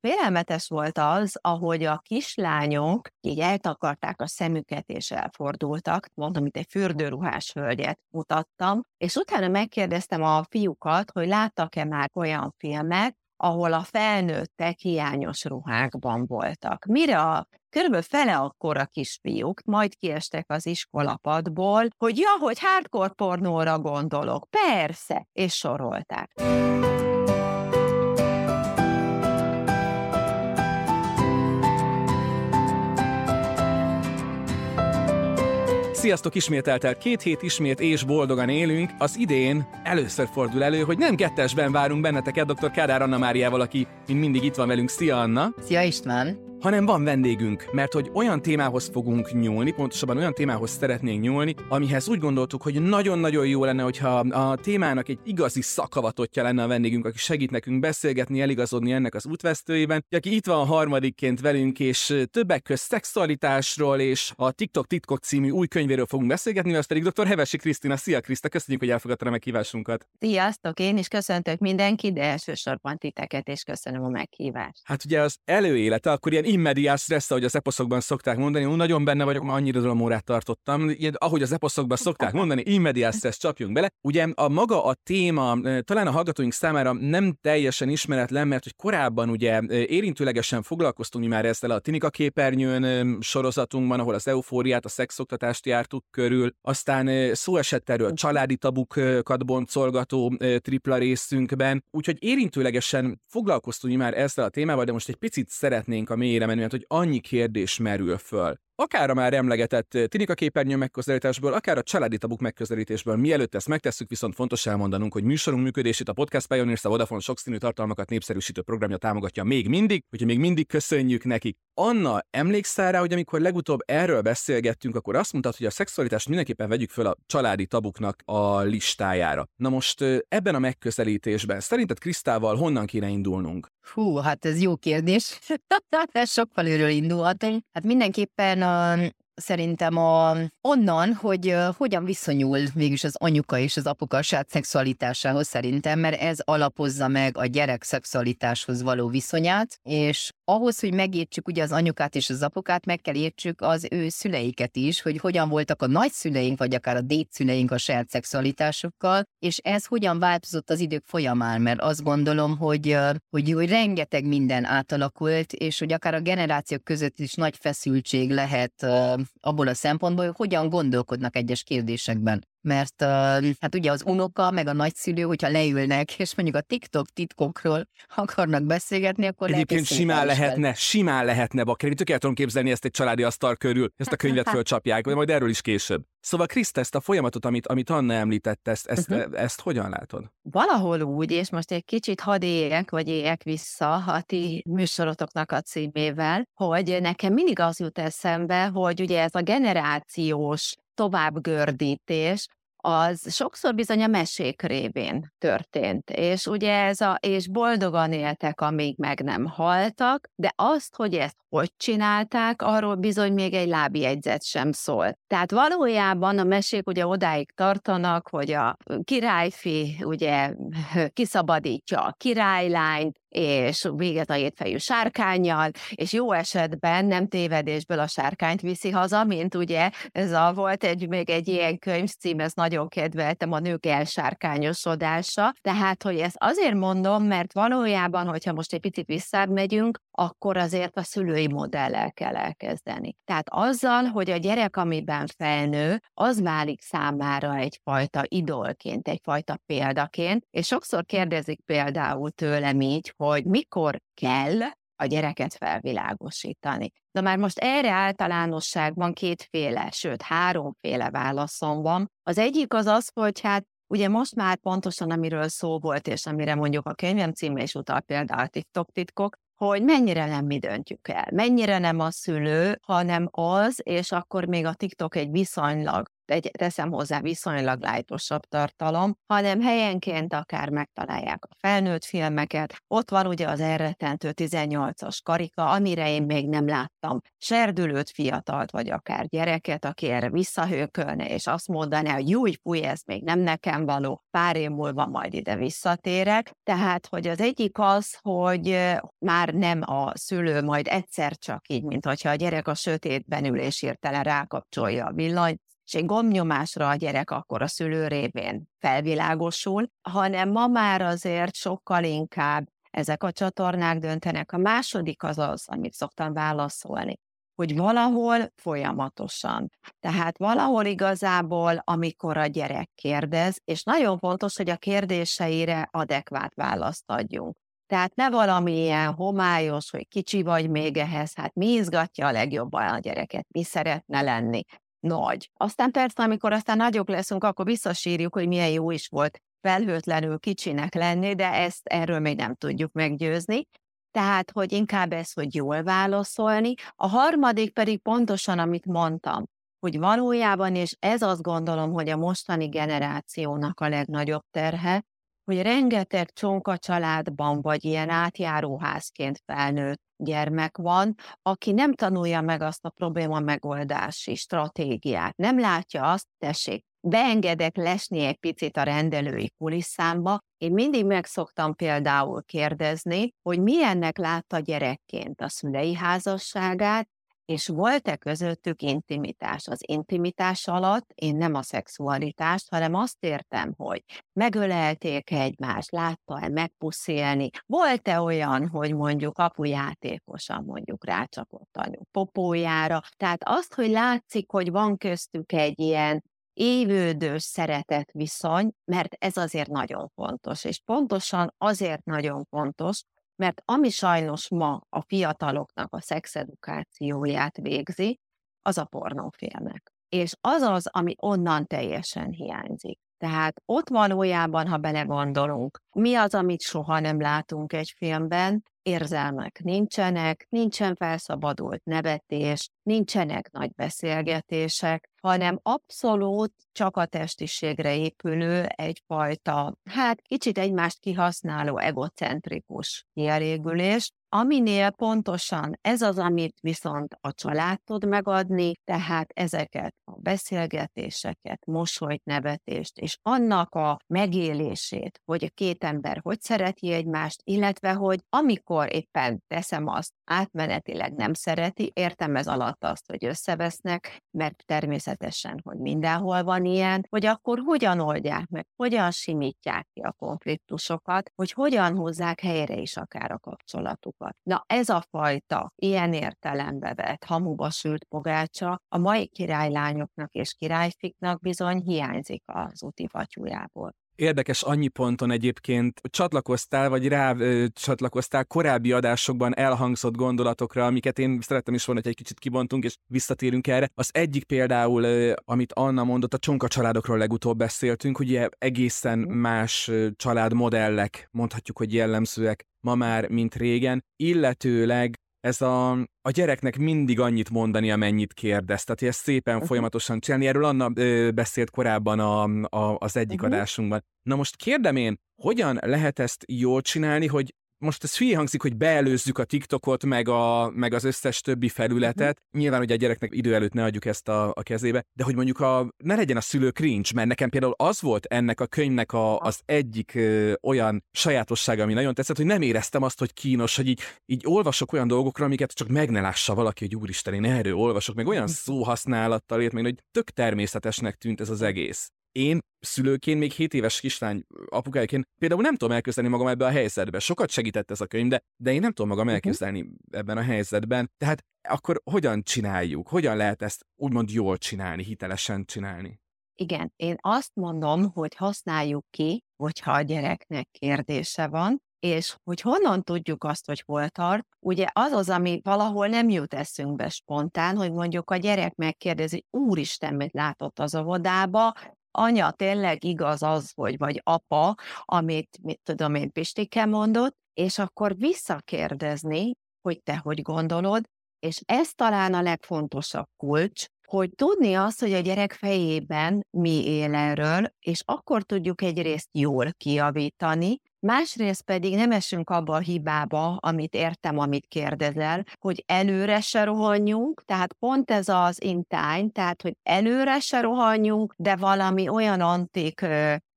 félelmetes volt az, ahogy a kislányok így eltakarták a szemüket és elfordultak, mondom, itt egy fürdőruhás hölgyet mutattam, és utána megkérdeztem a fiúkat, hogy láttak-e már olyan filmet, ahol a felnőttek hiányos ruhákban voltak. Mire a körülbelül fele akkor a kisfiúk majd kiestek az iskolapadból, hogy ja, hogy hardcore pornóra gondolok. Persze, és sorolták. Sziasztok, ismét eltelt két hét, ismét és boldogan élünk. Az idén először fordul elő, hogy nem kettesben várunk benneteket dr. Kádár Anna Máriával, aki mint mindig itt van velünk. Szia Anna! Szia István! Hanem van vendégünk, mert hogy olyan témához fogunk nyúlni, pontosabban olyan témához szeretnénk nyúlni, amihez úgy gondoltuk, hogy nagyon-nagyon jó lenne, hogyha a témának egy igazi szakavatottja lenne a vendégünk, aki segít nekünk beszélgetni, eligazodni ennek az útvesztőjében, aki itt van harmadikként velünk, és többek közt szexualitásról és a TikTok titkok című új könyvéről fogunk beszélgetni, az pedig dr. Hevesi Krisztina. Szia Kriszta, köszönjük, hogy elfogadtad a meghívásunkat. Sziasztok, én is köszöntök mindenkit, de elsősorban titeket, és köszönöm a meghívást. Hát ugye az előélete, akkor ilyen immediás stressz, ahogy az eposzokban szokták mondani, Én nagyon benne vagyok, ma annyira órát tartottam, ilyen, ahogy az eposzokban szokták mondani, immediás stressz csapjunk bele. Ugye a maga a téma talán a hallgatóink számára nem teljesen ismeretlen, mert hogy korábban ugye érintőlegesen foglalkoztunk mi már ezzel a Tinika képernyőn sorozatunkban, ahol az eufóriát, a szexoktatást jártuk körül, aztán szó esett erről családi tabukat boncolgató tripla részünkben, úgyhogy érintőlegesen foglalkoztunk mi már ezzel a témával, de most egy picit szeretnénk a mélyre menően, hogy annyi kérdés merül föl akár a már emlegetett eh, Tinika képernyő megközelítésből, akár a családi tabuk megközelítésből. Mielőtt ezt megtesszük, viszont fontos elmondanunk, hogy műsorunk működését a Podcast Pioneers a Vodafone sokszínű tartalmakat népszerűsítő programja támogatja még mindig, úgyhogy még mindig köszönjük nekik. Anna, emlékszel rá, hogy amikor legutóbb erről beszélgettünk, akkor azt mondtad, hogy a szexualitást mindenképpen vegyük föl a családi tabuknak a listájára. Na most eh, ebben a megközelítésben szerinted Krisztával honnan kéne indulnunk? Hú, hát ez jó kérdés. ez sok felülről indulhat. Hát mindenképpen szerintem a, onnan, hogy hogyan viszonyul végülis az anyuka és az apuka a saját szexualitásához szerintem, mert ez alapozza meg a gyerek szexualitáshoz való viszonyát, és ahhoz, hogy megértsük ugye az anyukát és az apukát, meg kell értsük az ő szüleiket is, hogy hogyan voltak a nagyszüleink, vagy akár a dédszüleink a saját szexualitásukkal, és ez hogyan változott az idők folyamán, mert azt gondolom, hogy, hogy, hogy rengeteg minden átalakult, és hogy akár a generációk között is nagy feszültség lehet abból a szempontból, hogy hogyan gondolkodnak egyes kérdésekben mert uh, hát ugye az unoka, meg a nagyszülő, hogyha leülnek, és mondjuk a TikTok titkokról akarnak beszélgetni, akkor Egyébként simán lehetne, simán lehetne, Bakker, tökéletesen tudom képzelni ezt egy családi asztal körül, ezt a könyvet fölcsapják, vagy majd erről is később. Szóval Kriszt, ezt a folyamatot, amit, amit Anna említett, ezt, ezt, uh-huh. ezt hogyan látod? Valahol úgy, és most egy kicsit hadd éljek, vagy éljek vissza a ti műsorotoknak a címével, hogy nekem mindig az jut eszembe, hogy ugye ez a generációs továbbgördítés, az sokszor bizony a mesék révén történt. És ugye ez a, és boldogan éltek, amíg meg nem haltak, de azt, hogy ezt hogy csinálták, arról bizony még egy lábjegyzet sem szól. Tehát valójában a mesék ugye odáig tartanak, hogy a királyfi ugye kiszabadítja a királylányt, és véget a étfejű sárkányjal, és jó esetben nem tévedésből a sárkányt viszi haza, mint ugye ez a volt egy, még egy ilyen könyvcím, ez nagyon kedveltem, a nők elsárkányosodása. Tehát, hogy ezt azért mondom, mert valójában, hogyha most egy picit visszamegyünk, akkor azért a szülői modellel kell elkezdeni. Tehát azzal, hogy a gyerek, amiben felnő, az válik számára egyfajta idolként, egyfajta példaként, és sokszor kérdezik például tőlem így, hogy mikor kell a gyereket felvilágosítani. De már most erre általánosságban kétféle, sőt háromféle válaszom van. Az egyik az az, hogy hát Ugye most már pontosan, amiről szó volt, és amire mondjuk a könyvem címe is utal például a TikTok titkok, hogy mennyire nem mi döntjük el, mennyire nem a szülő, hanem az, és akkor még a TikTok egy viszonylag egy, teszem hozzá viszonylag lájtosabb tartalom, hanem helyenként akár megtalálják a felnőtt filmeket. Ott van ugye az elrettentő 18-as karika, amire én még nem láttam serdülőt, fiatalt, vagy akár gyereket, aki erre visszahőkölne, és azt mondaná, hogy jó, fúj, ez még nem nekem való, pár év múlva majd ide visszatérek. Tehát, hogy az egyik az, hogy már nem a szülő majd egyszer csak így, mint hogyha a gyerek a sötétben ül és hirtelen rákapcsolja a villanyt, és egy gombnyomásra a gyerek akkor a szülő révén felvilágosul, hanem ma már azért sokkal inkább ezek a csatornák döntenek. A második az az, amit szoktam válaszolni, hogy valahol folyamatosan. Tehát valahol igazából, amikor a gyerek kérdez, és nagyon fontos, hogy a kérdéseire adekvát választ adjunk. Tehát ne valami ilyen homályos, hogy kicsi vagy még ehhez, hát mi izgatja a legjobban a gyereket, mi szeretne lenni, nagy. Aztán persze, amikor aztán nagyok leszünk, akkor visszasírjuk, hogy milyen jó is volt felhőtlenül kicsinek lenni, de ezt erről még nem tudjuk meggyőzni. Tehát, hogy inkább ez, hogy jól válaszolni. A harmadik pedig pontosan, amit mondtam, hogy valójában, és ez azt gondolom, hogy a mostani generációnak a legnagyobb terhe, hogy rengeteg csonka családban, vagy ilyen átjáróházként felnőtt gyermek van, aki nem tanulja meg azt a probléma megoldási stratégiát. Nem látja azt, tessék, beengedek lesni egy picit a rendelői kulisszámba. Én mindig meg szoktam például kérdezni, hogy milyennek látta gyerekként a szülei házasságát, és volt-e közöttük intimitás? Az intimitás alatt én nem a szexualitást, hanem azt értem, hogy megölelték egymást, látta-e megpuszélni, volt-e olyan, hogy mondjuk apu játékosan mondjuk rácsapott anyu popójára, tehát azt, hogy látszik, hogy van köztük egy ilyen évődős szeretet viszony, mert ez azért nagyon fontos, és pontosan azért nagyon fontos, mert ami sajnos ma a fiataloknak a szexedukációját végzi, az a pornófilmek. És az az, ami onnan teljesen hiányzik. Tehát ott valójában, ha belegondolunk, mi az, amit soha nem látunk egy filmben, érzelmek nincsenek, nincsen felszabadult nevetés, nincsenek nagy beszélgetések, hanem abszolút csak a testiségre épülő egyfajta, hát kicsit egymást kihasználó egocentrikus kielégülés, aminél pontosan ez az, amit viszont a család tud megadni, tehát ezeket a beszélgetéseket, mosolyt, nevetést, és annak a megélését, hogy a két ember hogy szereti egymást, illetve hogy amikor éppen teszem azt, átmenetileg nem szereti, értem ez alatt azt, hogy összevesznek, mert természetesen, hogy mindenhol van ilyen, hogy akkor hogyan oldják meg, hogyan simítják ki a konfliktusokat, hogy hogyan hozzák helyre is akár a kapcsolatukat. Na ez a fajta, ilyen értelembe vett, hamuba sült pogácsa a mai királylányoknak és királyfiknak bizony hiányzik az úti fatyújából. Érdekes annyi ponton egyébként csatlakoztál, vagy rá ö, csatlakoztál korábbi adásokban elhangzott gondolatokra, amiket én szerettem is volna, hogy egy kicsit kibontunk, és visszatérünk erre. Az egyik például, ö, amit Anna mondott, a csonka családokról legutóbb beszéltünk, ugye egészen más családmodellek, mondhatjuk, hogy jellemzőek ma már, mint régen, illetőleg ez a, a gyereknek mindig annyit mondani, amennyit kérdez. Tehát, ezt szépen uh-huh. folyamatosan csinálni. Erről Anna ö, beszélt korábban a, a, az egyik uh-huh. adásunkban. Na most kérdem én, hogyan lehet ezt jól csinálni, hogy most ez hülye hangzik, hogy beelőzzük a TikTokot, meg, a, meg az összes többi felületet. Uh-huh. Nyilván, hogy a gyereknek idő előtt ne adjuk ezt a, a kezébe, de hogy mondjuk a, ne legyen a szülő cringe, mert nekem például az volt ennek a könyvnek a, az egyik ö, olyan sajátossága, ami nagyon tetszett, hogy nem éreztem azt, hogy kínos, hogy így, így olvasok olyan dolgokra, amiket csak meg ne lássa valaki, hogy úristen, én erről olvasok, meg olyan szóhasználattal ért, meg hogy tök természetesnek tűnt ez az egész én szülőként, még 7 éves kislány apukájaként például nem tudom elképzelni magam ebbe a helyzetbe. Sokat segített ez a könyv, de, de én nem tudom magam elképzelni uh-huh. ebben a helyzetben. Tehát akkor hogyan csináljuk? Hogyan lehet ezt úgymond jól csinálni, hitelesen csinálni? Igen, én azt mondom, hogy használjuk ki, hogyha a gyereknek kérdése van, és hogy honnan tudjuk azt, hogy hol tart, ugye az az, ami valahol nem jut eszünkbe spontán, hogy mondjuk a gyerek megkérdezi, úristen, mit látott az óvodába, anya, tényleg igaz az, hogy vagy apa, amit, mit tudom én, Pistike mondott, és akkor visszakérdezni, hogy te hogy gondolod, és ez talán a legfontosabb kulcs, hogy tudni azt, hogy a gyerek fejében mi él erről, és akkor tudjuk egyrészt jól kiavítani, Másrészt pedig nem esünk abba a hibába, amit értem, amit kérdezel, hogy előre se rohanjunk, tehát pont ez az intány, tehát hogy előre se rohanjunk, de valami olyan antik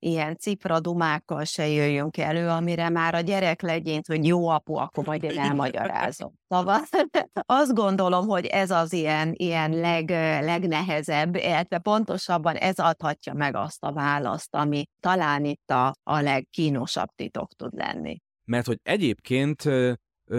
ilyen cipradumákkal se jöjjünk elő, amire már a gyerek legyint, hogy jó apu, akkor majd én elmagyarázom. Szóval azt gondolom, hogy ez az ilyen, ilyen leg, legnehezebb, illetve pontosabban ez adhatja meg azt a választ, ami talán itt a, a legkínosabb titok tud lenni. Mert hogy egyébként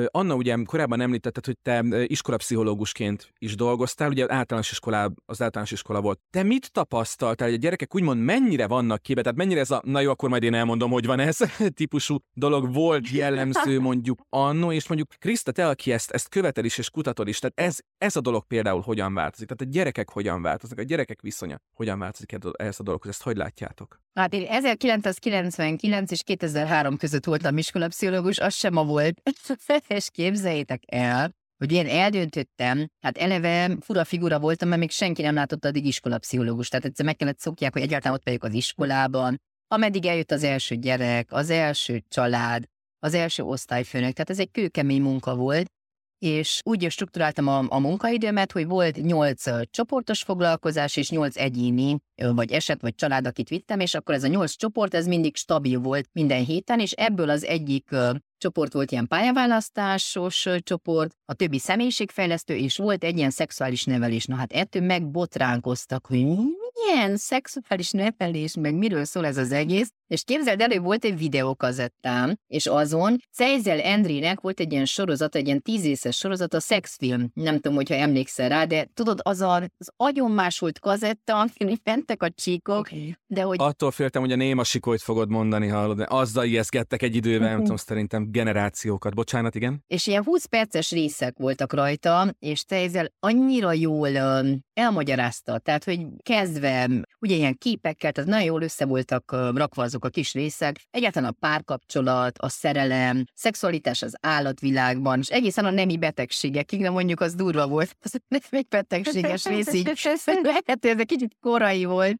Anna, ugye korábban említetted, hogy te iskolapszichológusként is dolgoztál, ugye általános iskolá, az általános iskola volt. Te mit tapasztaltál, hogy a gyerekek úgymond mennyire vannak képbe? Tehát mennyire ez a, na jó, akkor majd én elmondom, hogy van ez típusú dolog volt jellemző mondjuk annó, és mondjuk Kriszta, te, aki ezt, ezt követel is és kutatod is, tehát ez, ez a dolog például hogyan változik? Tehát a gyerekek hogyan változnak, a gyerekek viszonya hogyan változik ehhez a dologhoz, ezt hogy látjátok? Hát én 1999 és 2003 között voltam iskolapszichológus, az sem a volt. és képzeljétek el, hogy én eldöntöttem, hát eleve fura figura voltam, mert még senki nem látott addig iskolapszichológus. Tehát egyszer meg kellett szokják, hogy egyáltalán ott vagyok az iskolában, ameddig eljött az első gyerek, az első család, az első osztályfőnök. Tehát ez egy kőkemény munka volt, és úgy struktúráltam a, a munkaidőmet, hogy volt nyolc csoportos foglalkozás és nyolc egyéni, vagy eset, vagy család, akit vittem, és akkor ez a nyolc csoport, ez mindig stabil volt minden héten, és ebből az egyik csoport volt ilyen pályaválasztásos csoport, a többi személyiségfejlesztő, és volt egy ilyen szexuális nevelés. Na hát ettől megbotránkoztak, hogy milyen szexuális nevelés, meg miről szól ez az egész, és képzeld el, hogy volt egy videókazettám, és azon Szejzel Endrének volt egy ilyen sorozat, egy ilyen tízészes sorozat, a szexfilm. Nem tudom, hogyha emlékszel rá, de tudod, az a, az agyonmásult kazetta, amin mentek a csíkok, okay. de hogy... Attól féltem, hogy a néma sikolyt fogod mondani, hallod, de azzal ijeszgettek egy időben, nem tudom, szerintem generációkat. Bocsánat, igen? És ilyen 20 perces részek voltak rajta, és Szejzel annyira jól elmagyarázta, tehát, hogy kezdve, ugye ilyen képekkel, tehát nagyon jól össze voltak rakva azok a kis részek, egyáltalán a párkapcsolat, a szerelem, szexualitás az állatvilágban, és egészen a nemi betegségekig, de mondjuk az durva volt, az nem egy betegséges rész, így hogy ez egy kicsit korai volt,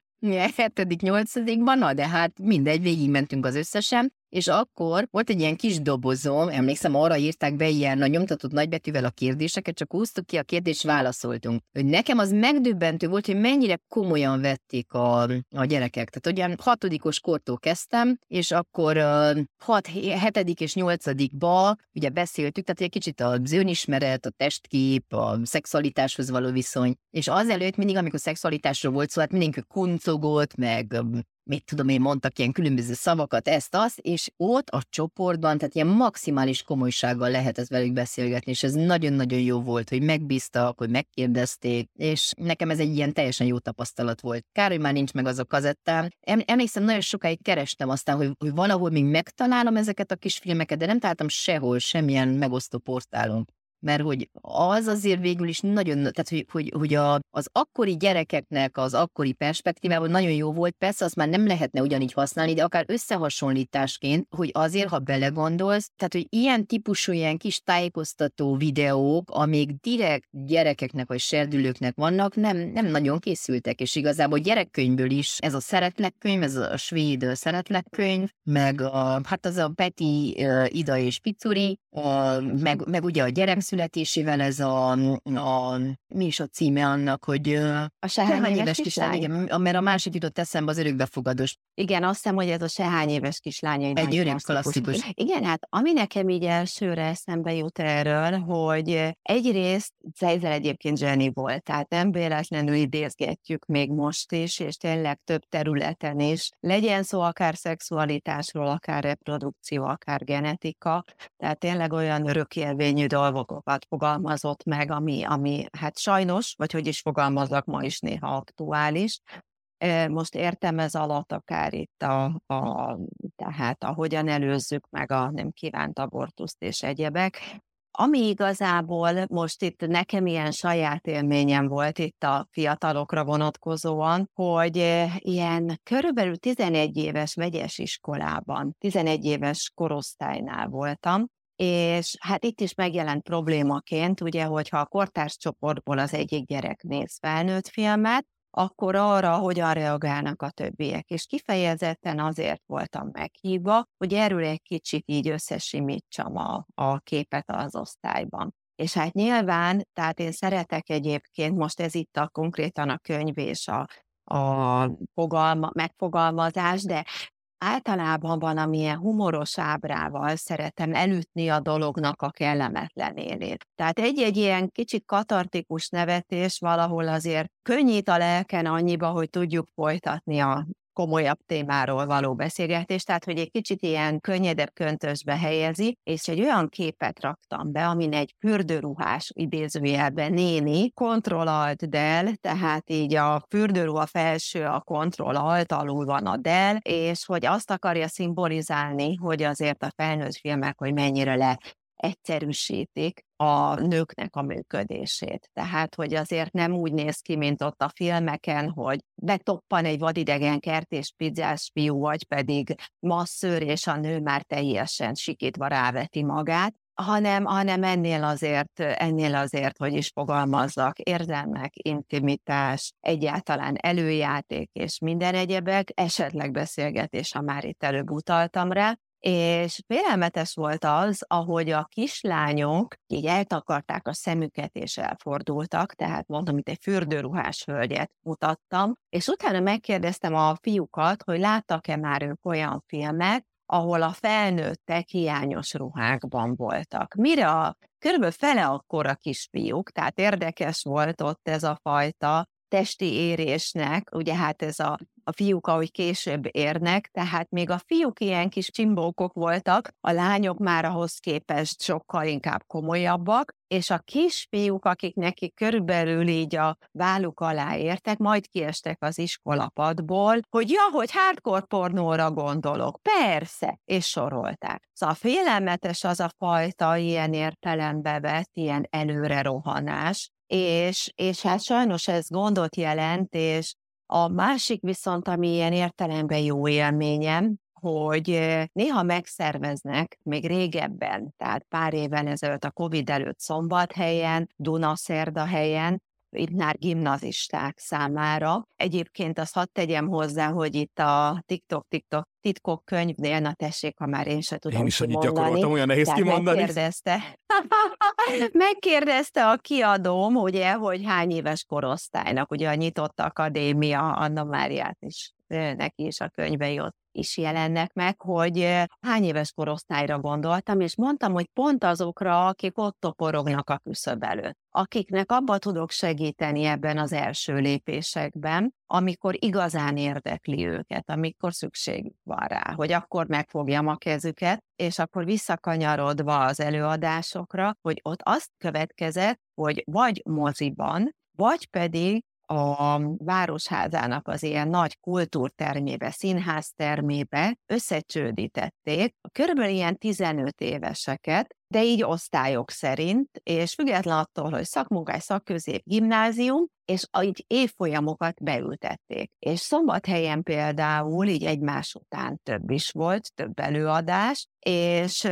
hetedik, nyolcadikban, na de hát mindegy, végigmentünk az összesen, és akkor volt egy ilyen kis dobozom, emlékszem, arra írták be ilyen a nyomtatott nagybetűvel a kérdéseket, csak húztuk ki a kérdést, válaszoltunk. Hogy nekem az megdöbbentő volt, hogy mennyire komolyan vették a, a gyerekek. Tehát olyan hatodikos kortól kezdtem, és akkor uh, hat, hetedik és nyolcadikba ugye beszéltük, tehát egy kicsit az önismeret, a testkép, a szexualitáshoz való viszony, és azelőtt mindig, amikor szexualitásról volt szó, hát mindenki kuncogott, meg mit tudom én, mondtak ilyen különböző szavakat, ezt, azt, és ott a csoportban, tehát ilyen maximális komolysággal lehet ez velük beszélgetni, és ez nagyon-nagyon jó volt, hogy megbíztak, hogy megkérdezték, és nekem ez egy ilyen teljesen jó tapasztalat volt. Kár, hogy már nincs meg az a kazettám. Emlékszem, nagyon sokáig kerestem aztán, hogy, hogy valahol még megtalálom ezeket a kis filmeket, de nem találtam sehol, semmilyen megosztó portálon mert hogy az azért végül is nagyon, tehát hogy, hogy, hogy a, az akkori gyerekeknek az akkori perspektívában nagyon jó volt, persze azt már nem lehetne ugyanígy használni, de akár összehasonlításként, hogy azért, ha belegondolsz, tehát hogy ilyen típusú ilyen kis tájékoztató videók, amik direkt gyerekeknek vagy serdülőknek vannak, nem, nem nagyon készültek, és igazából gyerekkönyvből is ez a szeretlek könyv, ez a svéd szeretlek könyv, meg a, hát az a Peti Ida és Picuri, uh, meg, meg ugye a gyerek születésével ez a, a mi is a címe annak, hogy a sehány éves kislány. Igen, mert a másik jutott eszembe az örökbefogadós. Igen, azt hiszem, hogy ez a sehány éves kislány. Egy örök klasszikus. Igen, hát ami nekem így elsőre eszembe jut erről, hogy egyrészt Zeizel egyébként Jenny volt, tehát nem véletlenül idézgetjük még most is, és tényleg több területen is. Legyen szó akár szexualitásról, akár reprodukció, akár genetika, tehát tényleg olyan örökélvényű dolgok dolgokat fogalmazott meg, ami, ami hát sajnos, vagy hogy is fogalmazok, ma is néha aktuális. Most értem ez alatt akár itt a, a tehát ahogyan előzzük meg a nem kívánt abortuszt és egyebek, ami igazából most itt nekem ilyen saját élményem volt itt a fiatalokra vonatkozóan, hogy ilyen körülbelül 11 éves vegyes iskolában, 11 éves korosztálynál voltam, és hát itt is megjelent problémaként, ugye, hogyha a kortárs csoportból az egyik gyerek néz felnőtt filmet, akkor arra hogyan reagálnak a többiek. És kifejezetten azért voltam meghívva, hogy erről egy kicsit így összesimítsam a, a képet az osztályban. És hát nyilván, tehát én szeretek egyébként, most ez itt a konkrétan a könyv és a, a fogalma, megfogalmazás, de általában valamilyen humoros ábrával szeretem elütni a dolognak a kellemetlenélét. Tehát egy-egy ilyen kicsit katartikus nevetés valahol azért könnyít a lelken annyiba, hogy tudjuk folytatni a komolyabb témáról való beszélgetés, tehát hogy egy kicsit ilyen könnyedebb köntösbe helyezi, és egy olyan képet raktam be, amin egy fürdőruhás idézőjelben néni kontrollt del, tehát így a fürdőruha felső a kontrollt, alul van a del, és hogy azt akarja szimbolizálni, hogy azért a felnőtt filmek, hogy mennyire le egyszerűsítik a nőknek a működését. Tehát, hogy azért nem úgy néz ki, mint ott a filmeken, hogy betoppan egy vadidegen kertés pizzás fiú, vagy pedig masszőr, és a nő már teljesen sikítva ráveti magát, hanem, hanem ennél azért, ennél azért, hogy is fogalmazzak, érzelmek, intimitás, egyáltalán előjáték és minden egyebek, esetleg beszélgetés, ha már itt előbb utaltam rá, és félelmetes volt az, ahogy a kislányok így eltakarták a szemüket és elfordultak, tehát mondtam, mint egy fürdőruhás hölgyet mutattam, és utána megkérdeztem a fiúkat, hogy láttak-e már ők olyan filmet, ahol a felnőttek hiányos ruhákban voltak. Mire a körülbelül fele akkor a kisfiúk, tehát érdekes volt ott ez a fajta testi érésnek, ugye hát ez a, a fiúk, ahogy később érnek, tehát még a fiúk ilyen kis csimbókok voltak, a lányok már ahhoz képest sokkal inkább komolyabbak, és a kisfiúk, akik neki körülbelül így a válluk alá értek, majd kiestek az iskolapadból, hogy ja, hogy hardcore pornóra gondolok. Persze, és sorolták. Szóval félelmetes az a fajta ilyen értelembe vett, ilyen előre rohanás, és, és hát sajnos ez gondot jelent, és a másik viszont, ami ilyen értelemben jó élményem, hogy néha megszerveznek, még régebben, tehát pár évvel ezelőtt a Covid előtt Szombathelyen, helyen, itt már gimnazisták számára. Egyébként azt hadd tegyem hozzá, hogy itt a TikTok-TikTok titkok könyvnél, na tessék, ha már én se tudom Én is annyit gyakoroltam, olyan nehéz kimondani. Megkérdezte, megkérdezte a kiadóm, ugye, hogy hány éves korosztálynak, ugye a nyitott akadémia, Anna Máriát is neki is a könyvei ott is jelennek meg, hogy hány éves korosztályra gondoltam, és mondtam, hogy pont azokra, akik ott toporognak a küszöb előtt, akiknek abba tudok segíteni ebben az első lépésekben, amikor igazán érdekli őket, amikor szükségük van rá, hogy akkor megfogjam a kezüket, és akkor visszakanyarodva az előadásokra, hogy ott azt következett, hogy vagy moziban, vagy pedig a városházának az ilyen nagy kultúrtermébe, színháztermébe összecsődítették, körülbelül ilyen 15 éveseket, de így osztályok szerint, és független attól, hogy szakmunkás, szakközép, gimnázium, és így évfolyamokat beültették. És szombathelyen például így egymás után több is volt, több előadás, és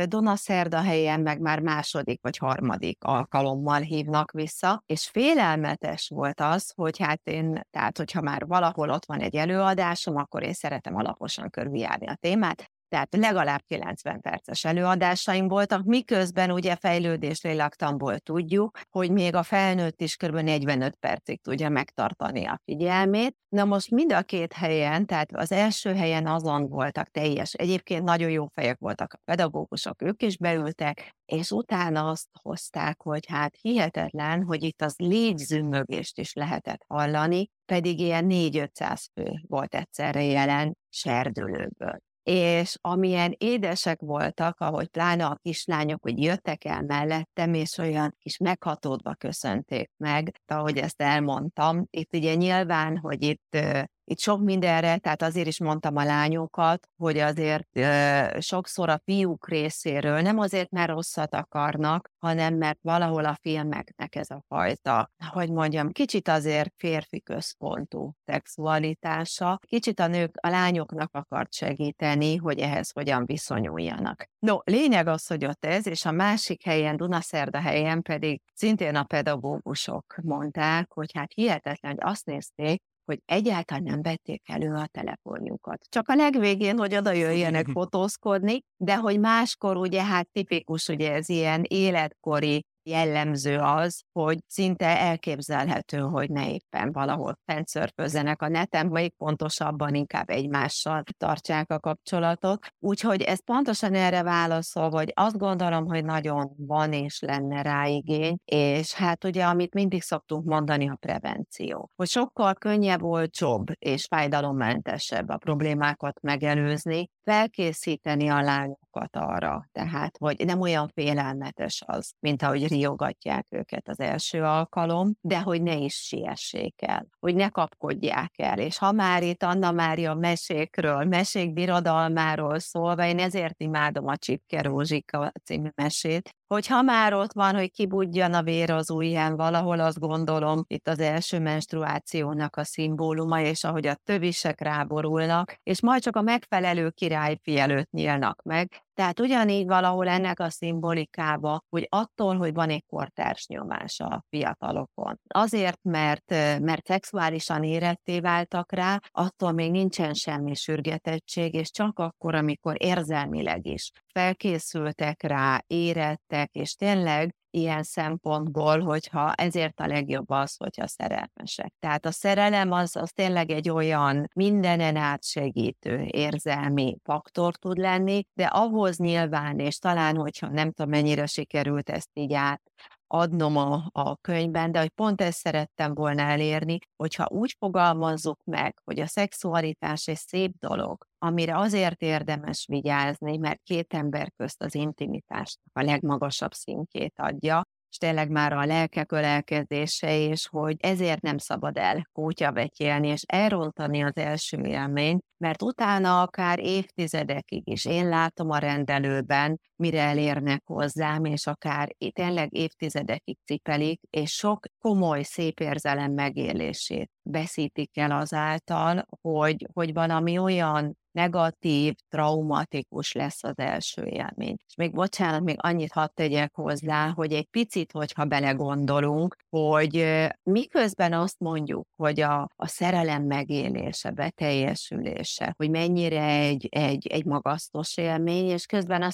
helyen meg már második vagy harmadik alkalommal hívnak vissza, és félelmetes volt az, hogy hát én, tehát hogyha már valahol ott van egy előadásom, akkor én szeretem alaposan körüljárni a témát, tehát legalább 90 perces előadásaim voltak, miközben ugye fejlődés lélaktamból tudjuk, hogy még a felnőtt is kb. 45 percig tudja megtartani a figyelmét. Na most mind a két helyen, tehát az első helyen azon voltak teljes, egyébként nagyon jó fejek voltak a pedagógusok, ők is beültek, és utána azt hozták, hogy hát hihetetlen, hogy itt az légyzümmögést is lehetett hallani, pedig ilyen 4-500 fő volt egyszerre jelen serdülőből és amilyen édesek voltak, ahogy pláne a kislányok, hogy jöttek el mellettem, és olyan kis meghatódva köszönték meg, ahogy ezt elmondtam. Itt ugye nyilván, hogy itt itt sok mindenre, tehát azért is mondtam a lányokat, hogy azért e, sokszor a fiúk részéről nem azért, mert rosszat akarnak, hanem mert valahol a filmeknek ez a fajta, hogy mondjam, kicsit azért férfi központú szexualitása, kicsit a nők, a lányoknak akart segíteni, hogy ehhez hogyan viszonyuljanak. No, lényeg az, hogy ott ez, és a másik helyen, Dunaszerda helyen pedig szintén a pedagógusok mondták, hogy hát hihetetlen, hogy azt nézték, hogy egyáltalán nem vették elő a telefonjukat. Csak a legvégén, hogy oda jöjjenek fotózkodni, de hogy máskor ugye hát tipikus, ugye ez ilyen életkori jellemző az, hogy szinte elképzelhető, hogy ne éppen valahol fentszörfözzenek a neten, még pontosabban inkább egymással tartsák a kapcsolatot. Úgyhogy ez pontosan erre válaszol, hogy azt gondolom, hogy nagyon van és lenne rá igény, és hát ugye, amit mindig szoktunk mondani, a prevenció. Hogy sokkal könnyebb, olcsóbb és fájdalommentesebb a problémákat megelőzni, felkészíteni a lányokat arra, tehát, hogy nem olyan félelmetes az, mint ahogy riogatják őket az első alkalom, de hogy ne is siessék el, hogy ne kapkodják el, és ha már itt Anna Mária mesékről, mesék birodalmáról szólva, én ezért imádom a Csipke Rózsika című mesét, hogy ha már ott van, hogy kibudjan a vér az ujján, valahol azt gondolom, itt az első menstruációnak a szimbóluma, és ahogy a tövisek ráborulnak, és majd csak a megfelelő királyfi előtt nyílnak meg, tehát ugyanígy valahol ennek a szimbolikába, hogy attól, hogy van egy kortárs nyomás a fiatalokon. Azért, mert, mert szexuálisan éretté váltak rá, attól még nincsen semmi sürgetettség, és csak akkor, amikor érzelmileg is felkészültek rá, érettek, és tényleg ilyen szempontból, hogyha ezért a legjobb az, hogyha szerelmesek. Tehát a szerelem az, az tényleg egy olyan mindenen átsegítő érzelmi faktor tud lenni, de ahhoz nyilván, és talán, hogyha nem tudom mennyire sikerült ezt így át adnom a, a könyvben, de hogy pont ezt szerettem volna elérni, hogyha úgy fogalmazzuk meg, hogy a szexualitás egy szép dolog, amire azért érdemes vigyázni, mert két ember közt az intimitásnak a legmagasabb szintjét adja, és tényleg már a lelkek ölelkezése, és hogy ezért nem szabad el kútyavetjelni, és elrontani az első élményt, mert utána akár évtizedekig is én látom a rendelőben, mire elérnek hozzám, és akár tényleg évtizedekig cipelik, és sok komoly szép érzelem megélését veszítik el azáltal, hogy, hogy valami olyan negatív, traumatikus lesz az első élmény. És még bocsánat, még annyit hadd tegyek hozzá, hogy egy picit, hogyha belegondolunk, hogy miközben azt mondjuk, hogy a, a szerelem megélése, beteljesülése, hogy mennyire egy, egy, egy magasztos élmény, és közben a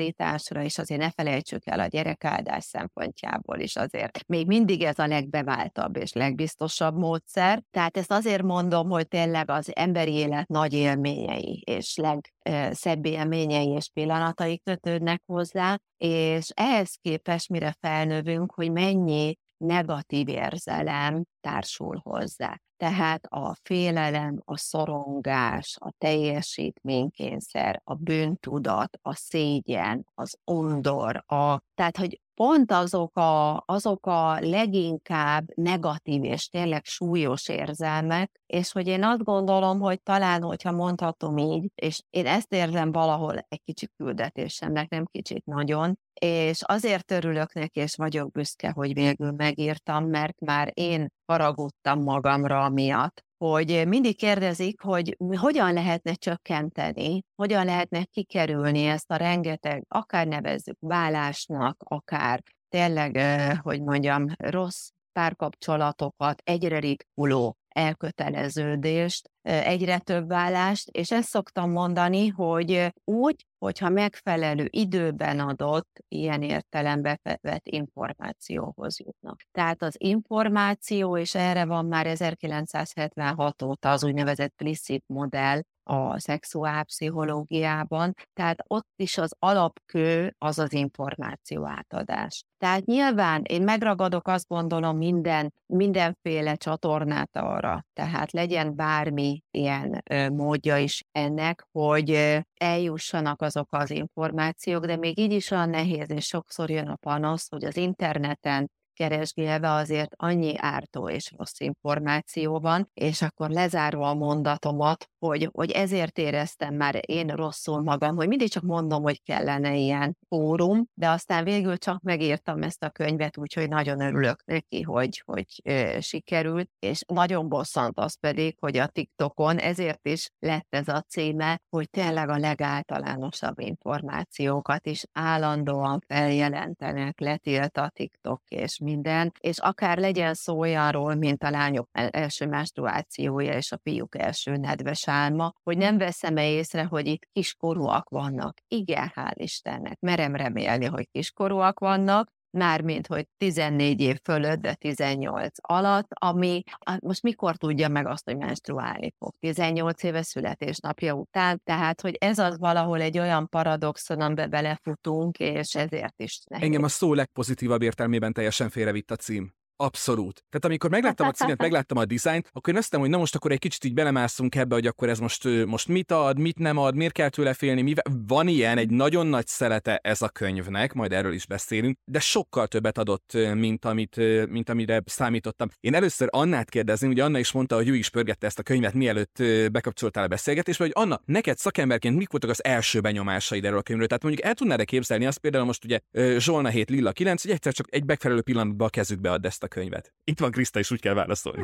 szexualitásra is azért ne felejtsük el a gyerekáldás szempontjából is azért. Még mindig ez a legbeváltabb és legbiztosabb módszer. Tehát ezt azért mondom, hogy tényleg az emberi élet nagy élményei és legszebb élményei és pillanatai kötődnek hozzá, és ehhez képest mire felnövünk, hogy mennyi negatív érzelem társul hozzá. Tehát a félelem, a szorongás, a teljesítménykényszer, a bűntudat, a szégyen, az undor, a, tehát hogy pont azok a, azok a leginkább negatív és tényleg súlyos érzelmek, és hogy én azt gondolom, hogy talán, hogyha mondhatom így, és én ezt érzem valahol egy kicsit küldetésemnek, nem kicsit nagyon, és azért örülök neki, és vagyok büszke, hogy végül megírtam, mert már én haragudtam magamra miatt, hogy mindig kérdezik, hogy hogyan lehetne csökkenteni, hogyan lehetne kikerülni ezt a rengeteg, akár nevezzük vállásnak, akár tényleg, hogy mondjam, rossz párkapcsolatokat, egyre ritkuló elköteleződést, egyre több vállást, és ezt szoktam mondani, hogy úgy, hogyha megfelelő időben adott, ilyen értelembe vett információhoz jutnak. Tehát az információ, és erre van már 1976 óta az úgynevezett Plicit modell, a szexuálpszichológiában, tehát ott is az alapkő az az információ átadás. Tehát nyilván én megragadok azt gondolom minden, mindenféle csatornát arra, tehát legyen bármi ilyen módja is ennek, hogy eljussanak azok az információk, de még így is olyan nehéz, és sokszor jön a panasz, hogy az interneten keresgélve azért annyi ártó és rossz információ van, és akkor lezárva a mondatomat, hogy, hogy ezért éreztem már én rosszul magam, hogy mindig csak mondom, hogy kellene ilyen fórum, de aztán végül csak megírtam ezt a könyvet, úgyhogy nagyon örülök neki, hogy, hogy ö, sikerült, és nagyon bosszant az pedig, hogy a TikTokon ezért is lett ez a címe, hogy tényleg a legáltalánosabb információkat is állandóan feljelentenek, letilt a TikTok és minden, és akár legyen szó olyanról, mint a lányok első menstruációja és a fiúk első nedves álma, hogy nem veszem-e észre, hogy itt kiskorúak vannak. Igen, hál' Istennek. Merem remélni, hogy kiskorúak vannak, mármint, hogy 14 év fölött, de 18 alatt, ami most mikor tudja meg azt, hogy menstruálni fog? 18 éves születésnapja után, tehát, hogy ez az valahol egy olyan paradoxon, amiben belefutunk, és ezért is nehéz. Engem a szó legpozitívabb értelmében teljesen félrevitt a cím. Abszolút. Tehát amikor megláttam a címet, megláttam a dizájnt, akkor én azt hogy na most akkor egy kicsit így belemászunk ebbe, hogy akkor ez most, most mit ad, mit nem ad, miért kell tőle félni, mivel... Van ilyen, egy nagyon nagy szelete ez a könyvnek, majd erről is beszélünk, de sokkal többet adott, mint, amit, mint amire számítottam. Én először Annát kérdezném, ugye Anna is mondta, hogy ő is pörgette ezt a könyvet, mielőtt bekapcsoltál a beszélgetésbe, hogy Anna, neked szakemberként mik voltak az első benyomásaid erről a könyvről? Tehát mondjuk el tudnád-e képzelni azt például most ugye Zsolna 7 Lilla 9, hogy egyszer csak egy megfelelő pillanatban a kezükbe ad ezt a könyvet. Itt van Kriszta, és úgy kell válaszolni.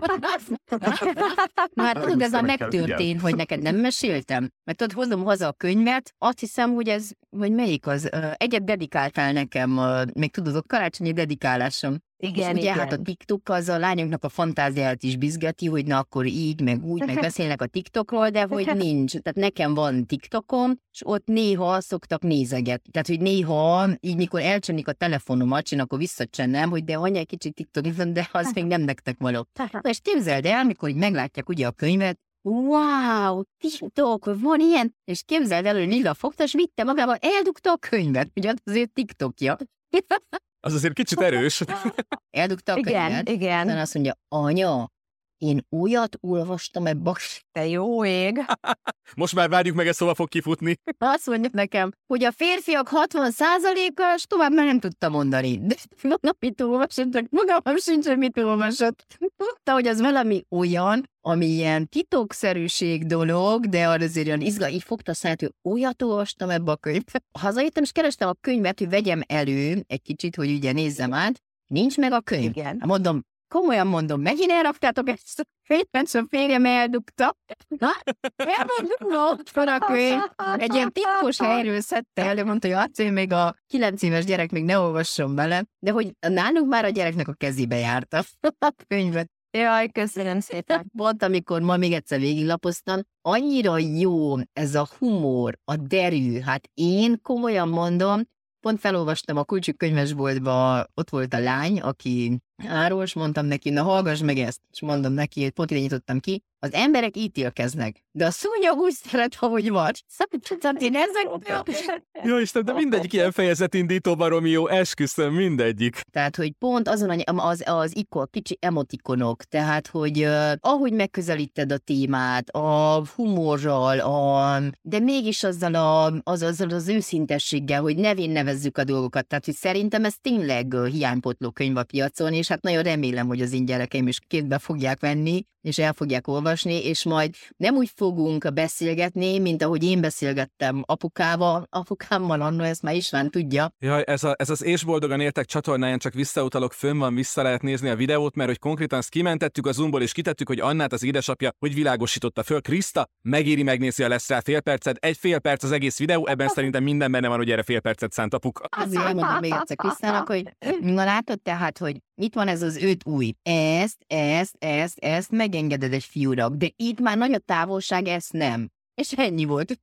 Na hát tudod, ez a megtörtént, hogy neked nem meséltem. Mert tudod, hozom haza a könyvet, azt hiszem, hogy ez, vagy melyik az, egyet dedikáltál nekem, még tudod, a karácsonyi dedikálásom. Igen, ugye igen. hát a TikTok az a lányoknak a fantáziát is bizgeti, hogy na akkor így, meg úgy, meg beszélnek a TikTokról, de hogy nincs. Tehát nekem van TikTokom, és ott néha szoktak nézeget. Tehát, hogy néha így mikor elcsenik a telefonomat, én akkor visszacsennem, hogy de anya, egy kicsit TikTokizom, de az még nem nektek való. És képzeld el, mikor így meglátják ugye a könyvet, wow, TikTok, van ilyen, és képzeld el, hogy Lilla fogta, és vitte magával, eldugta a könyvet, ugye azért TikTokja. Az azért kicsit erős. Eldugta a igen, könyvet, igen. Aztán azt mondja, anya, én újat olvastam ebbe. Te jó ég! Most már várjuk meg, ez szóval fog kifutni. Azt mondja nekem, hogy a férfiak 60%-a, és tovább már nem tudta mondani. De van, mit olvasott, magam sincs, hogy mit olvasott. Tudta, hogy az valami olyan, ami ilyen titokszerűség dolog, de azért olyan izgal, így fogta szállt, hogy olyat olvastam ebbe a könyvbe. Hazajöttem, és kerestem a könyvet, hogy vegyem elő egy kicsit, hogy ugye nézzem át. Nincs meg a könyv. Igen. Mondom, komolyan mondom, megint elraktátok ezt a a férjem eldugta. Na, elmondom, ott van a könyv. Egy ilyen titkos helyről szedte elő, mondta, hogy azt még a kilenc éves gyerek még ne olvasson bele, de hogy nálunk már a gyereknek a kezébe járta a könyvet. Jaj, köszönöm szépen. Pont amikor ma még egyszer végiglapoztam, annyira jó ez a humor, a derű. Hát én komolyan mondom, pont felolvastam a kulcsuk könyvesboltba, ott volt a lány, aki árul, mondtam neki, na hallgass meg ezt, és mondom neki, pont ide nyitottam ki, az emberek ítélkeznek, de a szúnyog úgy szeret, ahogy vagy. Szóval én ezek... Jó Isten, de mindegyik ilyen fejezetindító baromi jó, esküszöm, mindegyik. Tehát, hogy pont azon az, az ikon, kicsi emotikonok, tehát, hogy uh, ahogy megközelíted a témát, a humorral, a, de mégis azzal, a, az, azzal az őszintességgel, hogy nevén nevezzük a dolgokat. Tehát, hogy szerintem ez tényleg hiánypotló könyv a piacon, és hát nagyon remélem, hogy az én gyerekeim is kétbe fogják venni, és el fogják olvasni, és majd nem úgy fogunk beszélgetni, mint ahogy én beszélgettem apukával, apukámmal annó, ezt már István tudja. Jaj, ez, a, ez az És boldogan értek csatornáján csak visszautalok, fönn van, vissza lehet nézni a videót, mert hogy konkrétan ezt kimentettük a Zoomból, és kitettük, hogy Annát az édesapja, hogy világosította föl. Kriszta, megéri megnézni, a lesz rá fél percet. Egy fél perc az egész videó, ebben szerintem minden benne van, hogy erre fél percet szánt apuka. Azért elmondom még egyszer Krisztának, hogy na látod tehát, hogy itt van ez az öt új. Ezt, ezt, ezt, ezt megengeded egy fiúnak, de itt már nagy a távolság, ezt nem. És ennyi volt.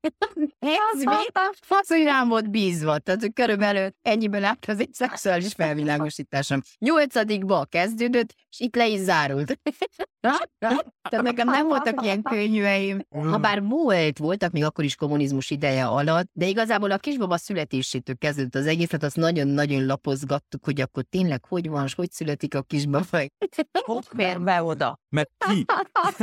Ez mi? Az, hogy rám volt bízva. Tehát körülbelül ennyiben állt az egy szexuális felvilágosításom. Nyolcadikba kezdődött, és itt le is zárult. Tehát nekem nem voltak ilyen könyveim. Ha bár volt, voltak még akkor is kommunizmus ideje alatt, de igazából a kisbaba születésétől kezdődött az egészet, azt nagyon-nagyon lapozgattuk, hogy akkor tényleg hogy van, hogy születik a kisbaba. Hogy fér be oda? Mert ki?